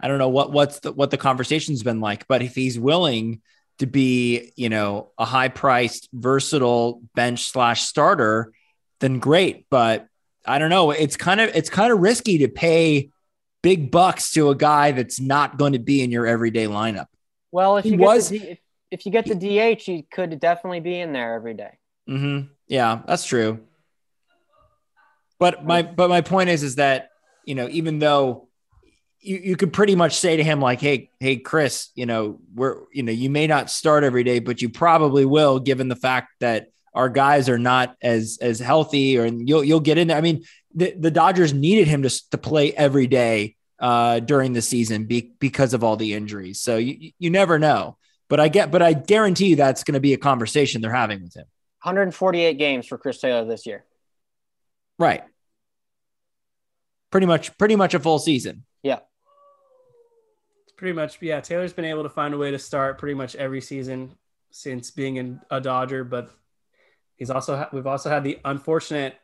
Speaker 6: I don't know what what's the, what the conversation's been like. But if he's willing to be, you know, a high priced, versatile bench slash starter, then great. But I don't know. It's kind of it's kind of risky to pay big bucks to a guy that's not going to be in your everyday lineup.
Speaker 5: Well, if
Speaker 6: He
Speaker 5: you get
Speaker 6: was-
Speaker 5: the if, if you get the DH, he could definitely be in there every day.
Speaker 6: Mm-hmm. Yeah, that's true. But my but my point is is that you know even though you, you could pretty much say to him like, "Hey, hey, Chris, you know, we're you know, you may not start every day, but you probably will, given the fact that our guys are not as as healthy, or and you'll you'll get in there. I mean, the, the Dodgers needed him to to play every day uh, during the season be, because of all the injuries. So you you never know. But I get, but I guarantee you that's going to be a conversation they're having with him.
Speaker 5: 148 games for Chris Taylor this year.
Speaker 6: Right. Pretty much, pretty much a full season.
Speaker 5: Yeah.
Speaker 2: It's pretty much, yeah. Taylor's been able to find a way to start pretty much every season since being in a Dodger, but he's also we've also had the unfortunate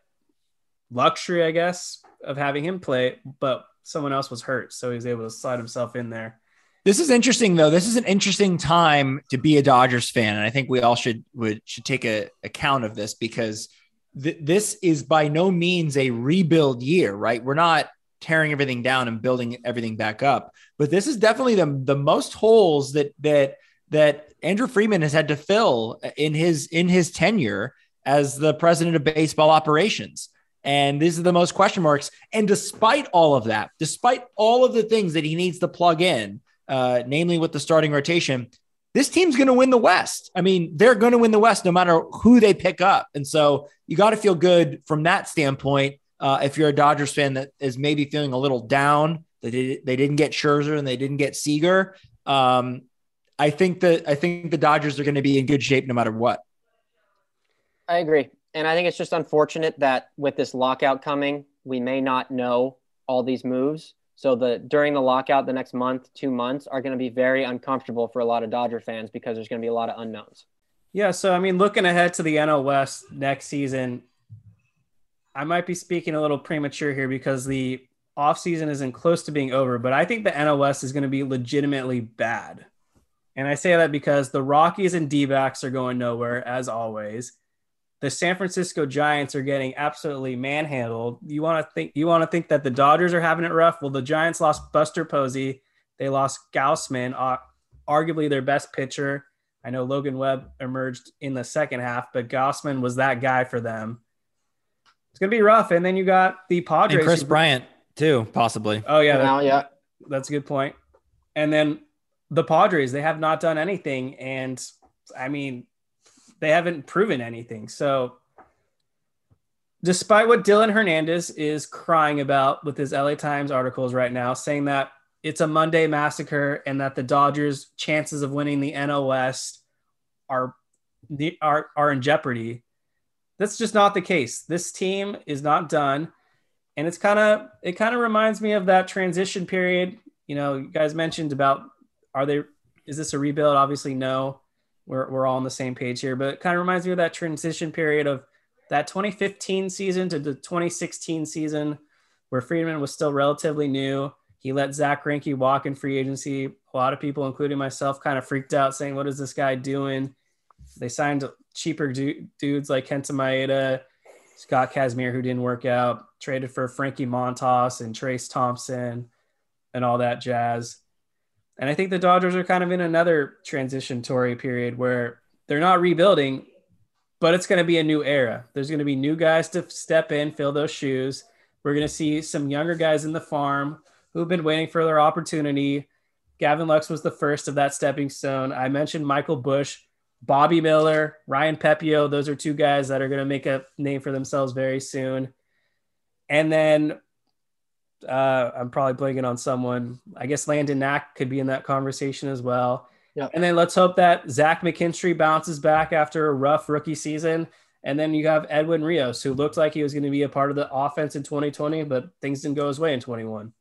Speaker 2: luxury, I guess, of having him play, but someone else was hurt, so he was able to slide himself in there.
Speaker 6: This is interesting, though. This is an interesting time to be a Dodgers fan, and I think we all should would should take a account of this because th- this is by no means a rebuild year, right? We're not tearing everything down and building everything back up. But this is definitely the the most holes that that that Andrew Friedman has had to fill in his in his tenure as the president of baseball operations. And these are the most question marks. And despite all of that, despite all of the things that he needs to plug in, uh, namely with the starting rotation, this team's going to win the West. I mean, they're going to win the West no matter who they pick up. And so you got to feel good from that standpoint uh, if you're a Dodgers fan that is maybe feeling a little down that they, they didn't get Scherzer and they didn't get Seager. Um, I think that I think the Dodgers are going to be in good shape no matter what.
Speaker 5: I agree, and I think it's just unfortunate that with this lockout coming, we may not know all these moves. So the during the lockout, the next month, two months are going to be very uncomfortable for a lot of Dodger fans because there's going to be a lot of unknowns.
Speaker 2: Yeah, so I mean, looking ahead to the NL West next season, I might be speaking a little premature here because the offseason isn't close to being over, but I think the NL West is going to be legitimately bad. And I say that because the Rockies and D are going nowhere, as always. The San Francisco Giants are getting absolutely manhandled. You want to think you want to think that the Dodgers are having it rough? Well, the Giants lost Buster Posey. They lost Gausman, uh, arguably their best pitcher. I know Logan Webb emerged in the second half, but Gausman was that guy for them it's gonna be rough. And then you got the Padres,
Speaker 6: and Kris Bryant too, possibly.
Speaker 2: Oh yeah,
Speaker 5: Now, yeah.
Speaker 2: that's a good point. And then the Padres, they have not done anything, and I mean, they haven't proven anything. So, despite what Dylan Hernandez is crying about with his LA Times articles right now, saying that it's a Monday massacre and that the Dodgers' chances of winning the NL West are the are are in jeopardy that's just not the case. This team is not done. And it's kind of it kind of reminds me of that transition period. You know, you guys mentioned about are they is this a rebuild? Obviously, no. We're we're all on the same page here, but it kind of reminds me of that transition period of that 2015 season to the 2016 season where Friedman was still relatively new. He let Zack Greinke walk in free agency. A lot of people, including myself, kind of freaked out saying, What is this guy doing? They signed cheaper du- dudes like Kenta Maeda, Scott Kazmir, who didn't work out, traded for Frankie Montas and Trayce Thompson and all that jazz. And I think the Dodgers are kind of in another transitionary period where they're not rebuilding, but it's going to be a new era. There's going to be new guys to step in, fill those shoes. We're going to see some younger guys in the farm who've been waiting for their opportunity. Gavin Lux was the first of that stepping stone. I mentioned Michael Busch Bobby Miller, Ryan Pepiot, those are two guys that are going to make a name for themselves very soon. And then uh, I'm probably blanking on someone. I guess Landon Knack could be in that conversation as well.
Speaker 5: Yep.
Speaker 2: And then let's hope that Zach McKinstry bounces back after a rough rookie season. And then you have Edwin Rios, who looked like he was going to be a part of the offense in 2020, but things didn't go his way in 21.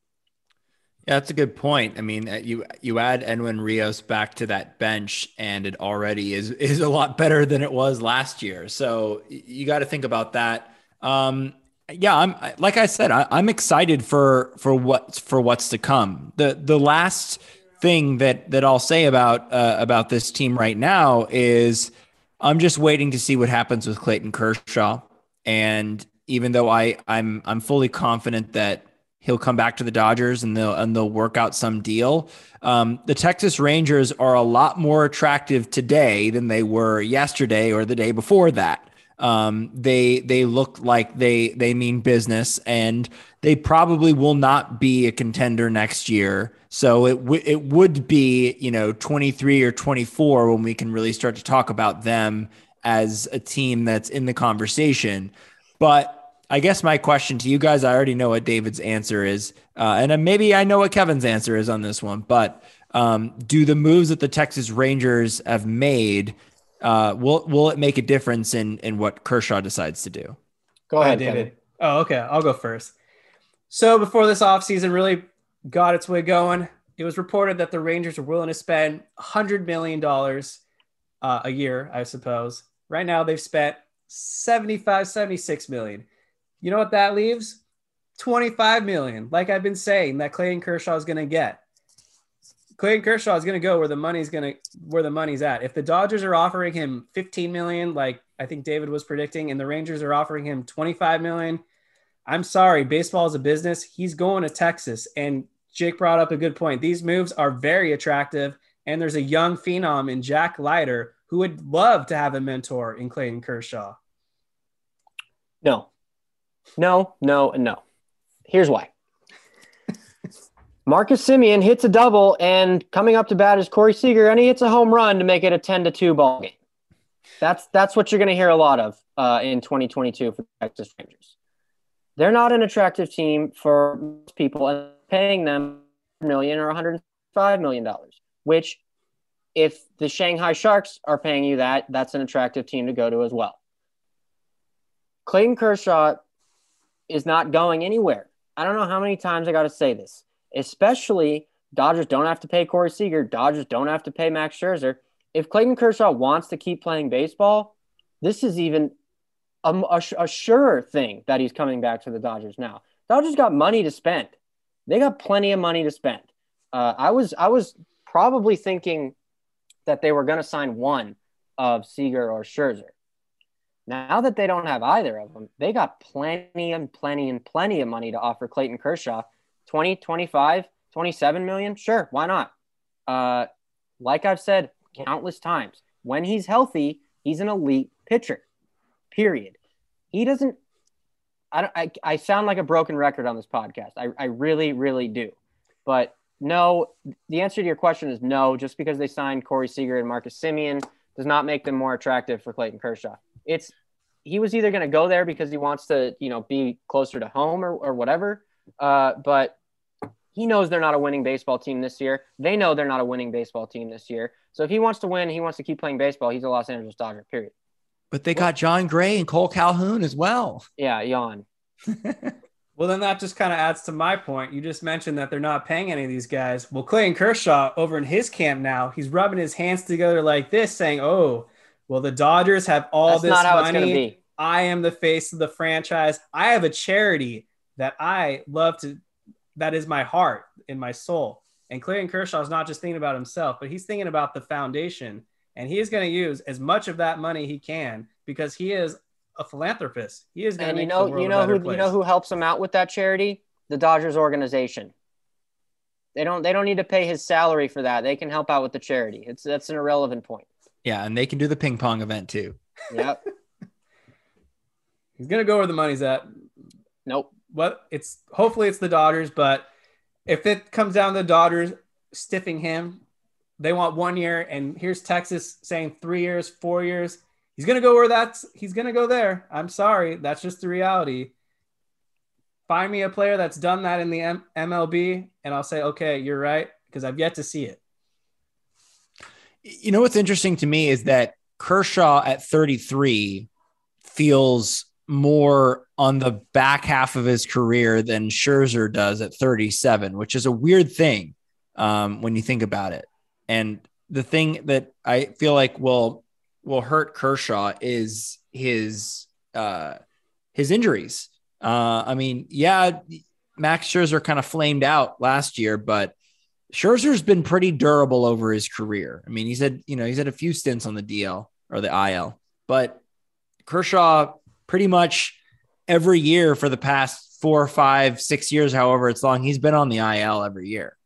Speaker 6: Yeah, that's a good point. I mean, uh, you you add Edwin Rios back to that bench, and it already is is a lot better than it was last year. So you got to think about that. Um, yeah, I'm like I said, I, am excited for for what for what's to come. The the last thing that that I'll say about uh, about this team right now is I'm just waiting to see what happens with Clayton Kershaw. And even though I I'm I'm fully confident that he'll come back to the Dodgers and they'll and they'll work out some deal. Um, the Texas Rangers are a lot more attractive today than they were yesterday or the day before that. Um, they they look like they they mean business, and they probably will not be a contender next year. So it w- it would be you know 23 or 24 when we can really start to talk about them as a team that's in the conversation. But I guess my question to you guys, I already know what David's answer is, uh, and maybe I know what Kevin's answer is on this one. But um, do the moves that the Texas Rangers have made uh, will will it make a difference in in what Kershaw decides to do?
Speaker 5: Go ahead,
Speaker 2: David.
Speaker 5: David.
Speaker 2: Oh, okay. I'll go first. So before this offseason really got its way going, it was reported that the Rangers are willing to spend $100 million uh, a year, I suppose. Right now, they've spent 75, 76 million. You know what that leaves? 25 million. Like I've been saying, that Clayton Kershaw is going to get. Clayton Kershaw is going to go where the money's going to where the money's at. If the Dodgers are offering him 15 million, like I think David was predicting, and the Rangers are offering him 25 million, I'm sorry, baseball is a business. He's going to Texas, and Jake brought up a good point. These moves are very attractive, and there's a young phenom in Jack Leiter who would love to have a mentor in Clayton Kershaw.
Speaker 5: No, no, no, no. Here's why. Marcus Semien hits a double, and coming up to bat is Corey Seager, and he hits a home run to make it a 10 to 2 ball game. That's that's what you're going to hear a lot of uh, in 2022 for Texas Rangers. They're not an attractive team for most people, and paying them million or 105 million dollars. Which, if the Shanghai Sharks are paying you that, that's an attractive team to go to as well. Clayton Kershaw is not going anywhere. I don't know how many times I got to say this. Especially Dodgers don't have to pay Corey Seager. Dodgers don't have to pay Max Scherzer. If Clayton Kershaw wants to keep playing baseball, this is even a, a, a sure thing that he's coming back to the Dodgers now. Dodgers got money to spend. They got plenty of money to spend. Uh, I was I was probably thinking that they were going to sign one of Seager or Scherzer. Now that they don't have either of them, they got plenty and plenty and plenty of money to offer Clayton Kershaw 20, 25, 27 million. Sure, why not? Uh, like I've said countless times, when he's healthy, he's an elite pitcher, period. He doesn't, I, don't, I, I sound like a broken record on this podcast. I, I really, really do. But no, the answer to your question is no. Just because they signed Corey Seager and Marcus Semien does not make them more attractive for Clayton Kershaw it's he was either going to go there because he wants to, you know, be closer to home or, or whatever. Uh, but he knows they're not a winning baseball team this year. They know they're not a winning baseball team this year. So if he wants to win, he wants to keep playing baseball. He's a Los Angeles Dodger. Period.
Speaker 6: But they got Jon Gray and Kole Calhoun as well.
Speaker 5: Yeah, yawn. [LAUGHS]
Speaker 2: Well, then that just kind of adds to my point. You just mentioned that they're not paying any of these guys. Well, Clayton Kershaw over in his camp now, he's rubbing his hands together like this, saying, "Oh, well, the Dodgers have all
Speaker 5: That's
Speaker 2: this
Speaker 5: not how it's
Speaker 2: money.
Speaker 5: be.
Speaker 2: I am the face of the franchise. I have a charity that I love to, that is my heart and my soul. And Clayton Kershaw is not just thinking about himself, but he's thinking about the foundation. And he is going to use as much of that money he can because he is a philanthropist. He is going to
Speaker 5: And
Speaker 2: make
Speaker 5: you know,
Speaker 2: the world
Speaker 5: you
Speaker 2: a
Speaker 5: know
Speaker 2: better
Speaker 5: who
Speaker 2: place.
Speaker 5: you know who helps him out with that charity? The Dodgers organization. They don't they don't need to pay his salary for that. They can help out with the charity. It's that's an irrelevant point.
Speaker 6: Yeah, and they can do the ping pong event too.
Speaker 5: Yep. [LAUGHS]
Speaker 2: He's going to go where the money's at.
Speaker 5: nope.
Speaker 2: What it's hopefully it's the Dodgers, but if it comes down to the Dodgers stiffing him, they want one year, and here's Texas saying three years, four years. He's gonna go where that's he's gonna go there. I'm sorry, that's just the reality. Find me a player that's done that in the M- MLB, and I'll say, okay, you're right, because I've yet to see it.
Speaker 6: You know what's interesting to me is that Kershaw at 33 feels more on the back half of his career than Scherzer does at 37, which is a weird thing um, when you think about it. And the thing that I feel like will will hurt Kershaw is his uh, his injuries. Uh, I mean, yeah, Max Scherzer kind of flamed out last year, but Scherzer's been pretty durable over his career. I mean, he's had you know he's had a few stints on the DL or the IL, but Kershaw pretty much every year for the past four, five, six years, however it's long, he's been on the IL every year.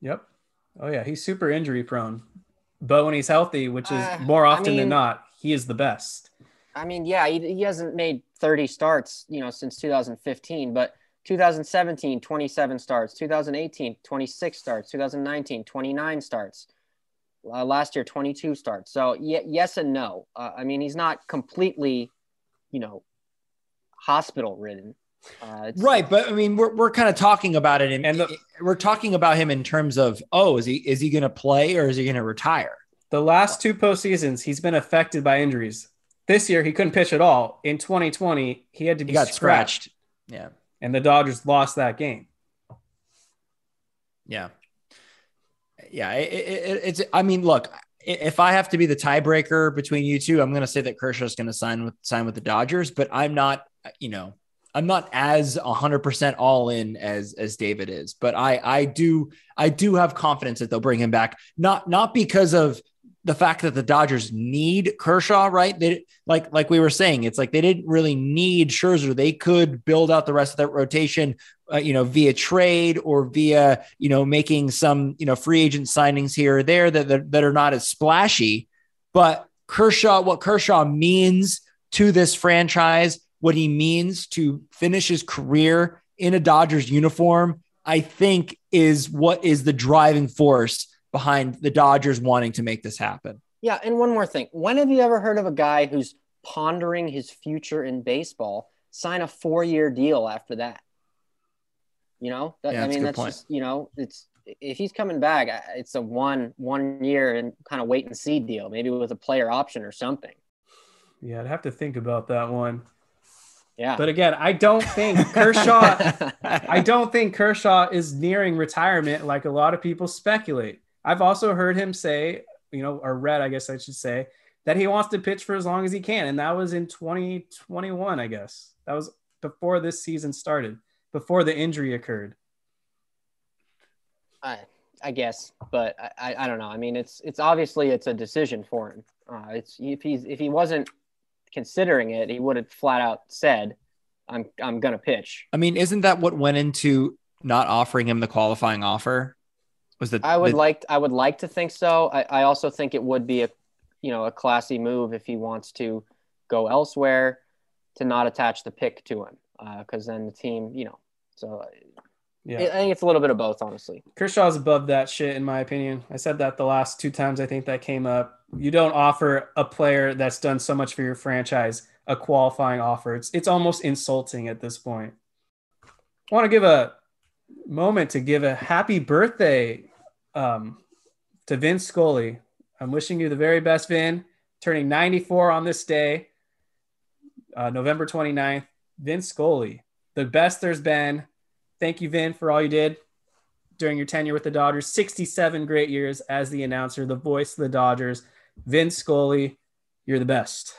Speaker 2: Yep. Oh yeah, he's super injury prone, but when he's healthy, which is
Speaker 5: Uh,
Speaker 2: more
Speaker 5: I
Speaker 2: often than not, he is the best.
Speaker 5: I mean, yeah, he, he hasn't made 30 starts, you know, since 2015, but 2017, 27 starts, 2018, 26 starts, 2019, 29 starts. Uh, last year, 22 starts. So y- yes and no. Uh, I mean, he's not completely, you know, hospital ridden. Uh,
Speaker 6: Right, but I mean, we're, we're kind of talking about it, in,
Speaker 2: And the-
Speaker 6: we're talking about him in terms of, oh, is he is he going to play or is he going to retire?
Speaker 2: The last two postseasons, he's been affected by injuries. This year, he couldn't pitch at all. In 2020, he had to be
Speaker 6: He got
Speaker 2: scratched,
Speaker 6: scratched. Yeah,
Speaker 2: and the Dodgers lost that game.
Speaker 6: yeah, yeah. It, it, it's. I mean, look, i- if I have to be the tiebreaker between you two, I'm going to say that Kershaw's going to sign with sign with the Dodgers, but I'm not. You know, I'm not as 100% all in as as David is, but I I do I do have confidence that they'll bring him back. Not not because of the fact that the Dodgers need Kershaw, right? They like like we were saying, it's like they didn't really need Scherzer. They could build out the rest of that rotation, uh, you know, via trade or via you know making some you know free agent signings here or there that that, that are not as splashy. But Kershaw, what Kershaw means to this franchise, what he means to finish his career in a Dodgers uniform, I think is what is the driving force behind the Dodgers wanting to make this happen.
Speaker 5: Yeah, and one more thing. When have you ever heard of a guy who's pondering his future in baseball sign a four-year deal after that? You know, That-
Speaker 6: Yeah,
Speaker 5: I mean, that's
Speaker 6: point.
Speaker 5: just you know, it's if he's coming back, it's a one one year and kind of wait and see deal, maybe with a player option or something.
Speaker 2: Yeah, I'd have to think about that one.
Speaker 5: Yeah,
Speaker 2: But again, I don't think Kershaw. [LAUGHS] I don't think Kershaw is nearing retirement like a lot of people speculate. I've also heard him say, you know, or read, I guess I should say, that he wants to pitch for as long as he can. And that was in 2021, I guess. That was before this season started, before the injury occurred.
Speaker 5: I, I guess, but I, I, I don't know. I mean, it's it's obviously it's a decision for him. Uh, it's if he's if he wasn't considering it, he would have flat out said, "I'm I'm gonna pitch."
Speaker 6: I mean, isn't that what went into not offering him the qualifying offer? Was that
Speaker 5: I would
Speaker 6: the-
Speaker 5: like I would like to think so. I, I also think it would be a you know a classy move if he wants to go elsewhere to not attach the pick to him because then the team you know so
Speaker 2: Yeah.
Speaker 5: I think it's a little bit of both honestly.
Speaker 2: Kershaw's above that shit, in my opinion. I said that the last two times I think that came up. You don't offer a player that's done so much for your franchise a qualifying offer. It's it's almost insulting at this point. I want to give a moment to give a happy birthday um, to Vin Scully. I'm wishing you the very best, Vin. Turning 94 on this day, uh, November 29th. Vin Scully, the best there's been. Thank you, Vin, for all you did during your tenure with the Dodgers. 67 great years as the announcer, the voice of the Dodgers. Vince Scully, you're the best.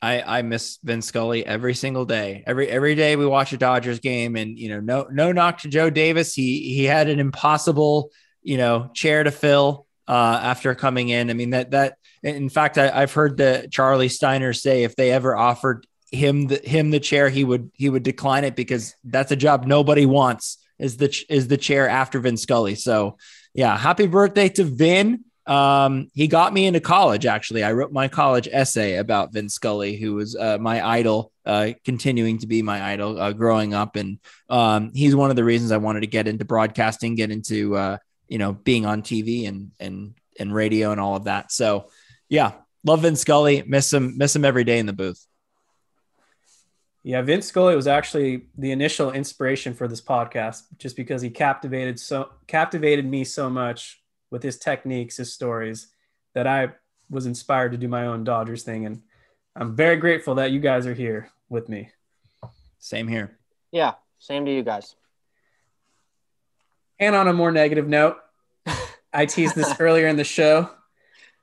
Speaker 6: I, I miss Vin Scully every single day. Every every day we watch a Dodgers game, and you know, no no knock to Joe Davis. He he had an impossible you know chair to fill uh, after coming in. I mean that that in fact I, I've heard the Charlie Steiner say if they ever offered him the him the chair, he would he would decline it because that's a job nobody wants is the is the chair after Vin Scully. So yeah, happy birthday to Vin. Um, he got me into college. Actually, I wrote my college essay about Vin Scully, who was uh, my idol, uh, continuing to be my idol uh, growing up, and um, he's one of the reasons I wanted to get into broadcasting, get into uh, you know being on TV and and and radio and all of that. So yeah, love Vin Scully. Miss him, miss him every day in the booth.
Speaker 2: Yeah, Vince Scully was actually the initial inspiration for this podcast, just because he captivated so captivated me so much with his techniques, his stories, that I was inspired to do my own Dodgers thing, and I'm very grateful that you guys are here with me.
Speaker 6: Same here.
Speaker 5: Yeah, same to you guys.
Speaker 2: And on a more negative note, [LAUGHS] I teased this earlier in the show.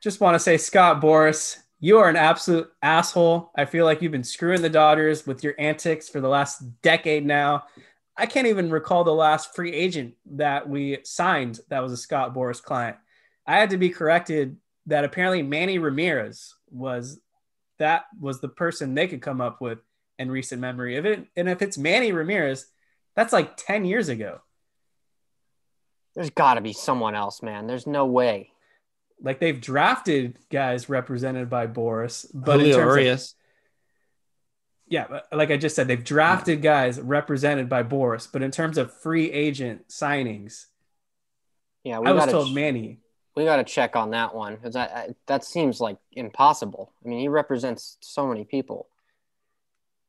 Speaker 2: Just want to say, Scott Boras, you are an absolute asshole. I feel like you've been screwing the Dodgers with your antics for the last decade now. I can't even recall the last free agent that we signed that was a Scott Boras client. I had to be corrected that apparently Manny Ramirez was that was the person they could come up with in recent memory. If it and if it's Manny Ramirez, that's like 10 years ago.
Speaker 5: There's got to be someone else, man. There's no way.
Speaker 2: Like they've drafted guys represented by Boras, but in
Speaker 6: Julio
Speaker 2: terms of, Yeah, but like I just said, they've drafted guys represented by Boras, but in terms of free agent signings,
Speaker 5: Yeah, we
Speaker 2: I was
Speaker 5: gotta
Speaker 2: told
Speaker 5: ch-
Speaker 2: Manny.
Speaker 5: we got to check on that one because that that seems like impossible. I mean, he represents so many people.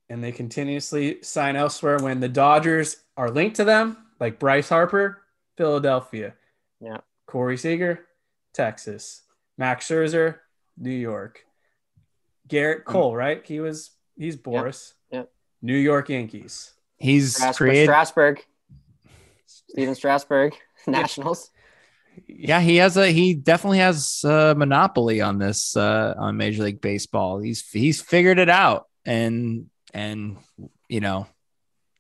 Speaker 2: and they continuously sign elsewhere when the Dodgers are linked to them, like Bryce Harper, Philadelphia.
Speaker 5: Yeah.
Speaker 2: Corey Seager, Texas. Max Scherzer, New York. Gerrit Cole, right? He was he's Boras.
Speaker 5: Yeah.
Speaker 2: New York Yankees.
Speaker 6: He's
Speaker 5: Strasburg,
Speaker 6: created.
Speaker 5: Strasburg, Stephen [LAUGHS] Strasburg, Nationals.
Speaker 6: Yeah, he has a he definitely has a monopoly on this uh on Major League Baseball. He's he's figured it out and and you know,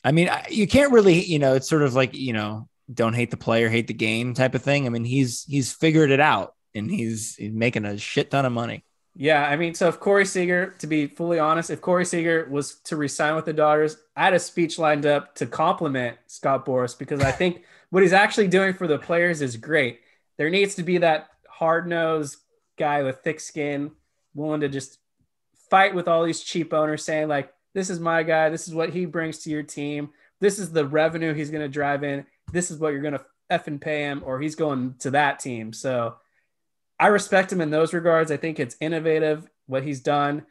Speaker 6: I mean, you can't really, you know, it's sort of like, you know, don't hate the player, hate the game type of thing. I mean, he's he's figured it out and he's, he's making a shit ton of money.
Speaker 2: Yeah, I mean, so if Corey Seager, to be fully honest, if Corey Seager was to resign with the Dodgers, I had a speech lined up to compliment Scott Boras because I think [LAUGHS] what he's actually doing for the players is great. There needs to be that hard nosed guy with thick skin, willing to just fight with all these cheap owners, saying, like, this is my guy. This is what he brings to your team. This is the revenue he's going to drive in. This is what you're going to effing pay him, or he's going to that team. So, I respect him in those regards. I think it's innovative what he's done.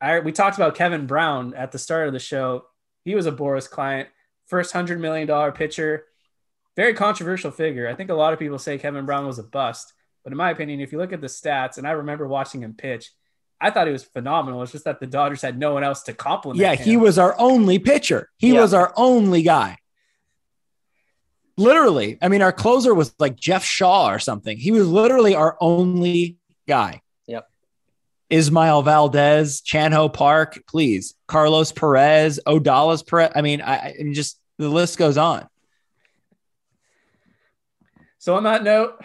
Speaker 2: I, we talked about Kevin Brown at the start of the show. He was a Boras client, first hundred million dollar pitcher, very controversial figure. I think a lot of people say Kevin Brown was a bust, but in my opinion, if you look at the stats, and I remember watching him pitch, I thought he was phenomenal. It's just that the Dodgers had no one else to compliment.
Speaker 6: Yeah, he was our only pitcher. He
Speaker 2: Yeah.
Speaker 6: was our only guy. Literally. I mean, our closer was like Jeff Shaw or something. He was literally our only guy.
Speaker 5: Yep.
Speaker 6: Ismael Valdes, Chanho Park, please. Carlos Perez, Odalis Perez. I mean, I, I and just the list goes on.
Speaker 2: So on that note,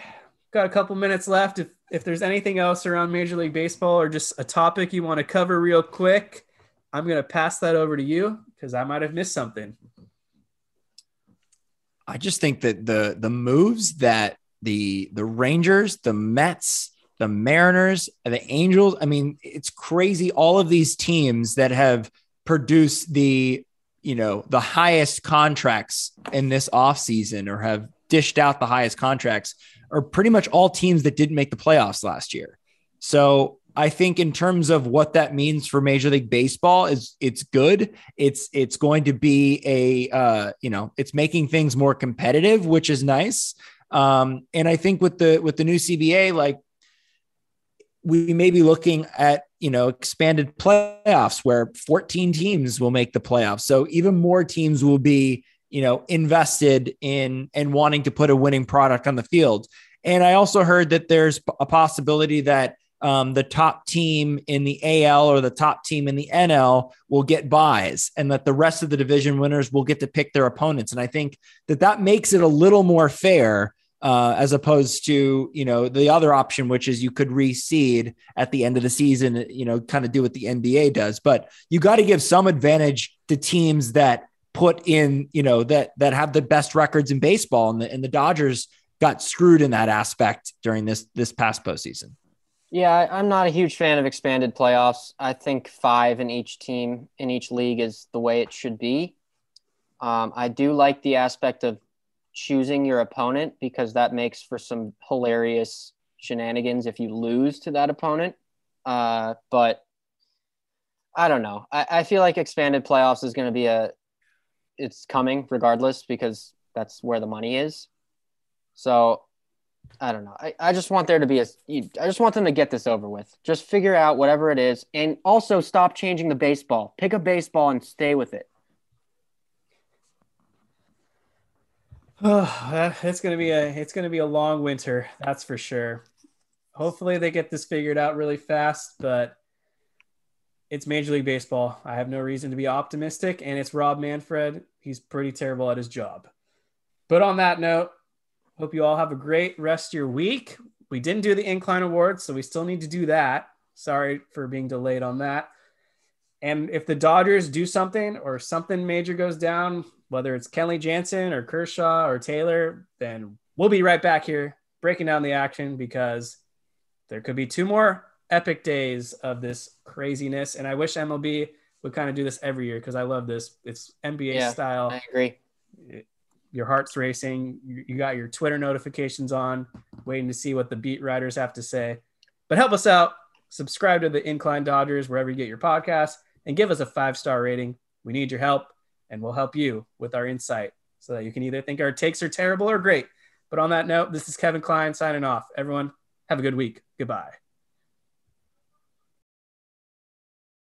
Speaker 2: got a couple minutes left. If if there's anything else around Major League Baseball or just a topic you want to cover real quick, I'm gonna pass that over to you because I might have missed something.
Speaker 6: I just think that the the moves that the the Rangers, the Mets, the Mariners, the Angels, I mean, it's crazy all of these teams that have produced the you know, the highest contracts in this offseason or have dished out the highest contracts are pretty much all teams that didn't make the playoffs last year. So I think in terms of what that means for Major League Baseball is it's good. It's it's going to be a uh, you know it's making things more competitive, which is nice. Um, and I think with the with the new CBA, like we may be looking at you know expanded playoffs where 14 teams will make the playoffs. So even more teams will be you know invested in and wanting to put a winning product on the field. And I also heard that there's a possibility that um, the top team in the AL or the top team in the NL will get buys, and that the rest of the division winners will get to pick their opponents. And I think that that makes it a little more fair. Uh, as opposed to you know the other option, which is you could reseed at the end of the season, you know, kind of do what the NBA does. But you got to give some advantage to teams that put in, you know, that that have the best records in baseball, and the and the Dodgers got screwed in that aspect during this this past postseason.
Speaker 5: Yeah, I'm not a huge fan of expanded playoffs. I think five in each team in each league is the way it should be. Um, I do like the aspect of choosing your opponent because that makes for some hilarious shenanigans if you lose to that opponent. Uh, but I don't know. I, I feel like expanded playoffs is going to be a, it's coming regardless because that's where the money is. So I don't know. I, I just want there to be a. I just want them to get this over with. Just figure out whatever it is, and also stop changing the baseball. Pick a baseball and stay with it. [SIGHS]
Speaker 2: It's gonna be a it's gonna be a long winter, that's for sure. Hopefully they get this figured out really fast, but it's Major League Baseball. I have no reason to be optimistic, and it's Rob Manfred. He's pretty terrible at his job. But on that note, hope you all have a great rest of your week. We didn't do the Incline Awards, so we still need to do that. Sorry for being delayed on that. And if the Dodgers do something or something major goes down, whether it's Kenley Jansen or Kershaw or Taylor, then we'll be right back here breaking down the action because there could be two more epic days of this craziness. And I wish MLB would kind of do this every year because I love this. It's NBA
Speaker 5: Yeah,
Speaker 2: style.
Speaker 5: I agree.
Speaker 2: Your heart's racing. You, you got your Twitter notifications on, waiting to see what the beat writers have to say. But help us out. Subscribe to the Incline Dodgers wherever you get your podcasts and give us a five star rating. We need your help and we'll help you with our insight so that you can either think our takes are terrible or great. But on that note, this is Kevin Klein signing off. Everyone, have a good week. Goodbye.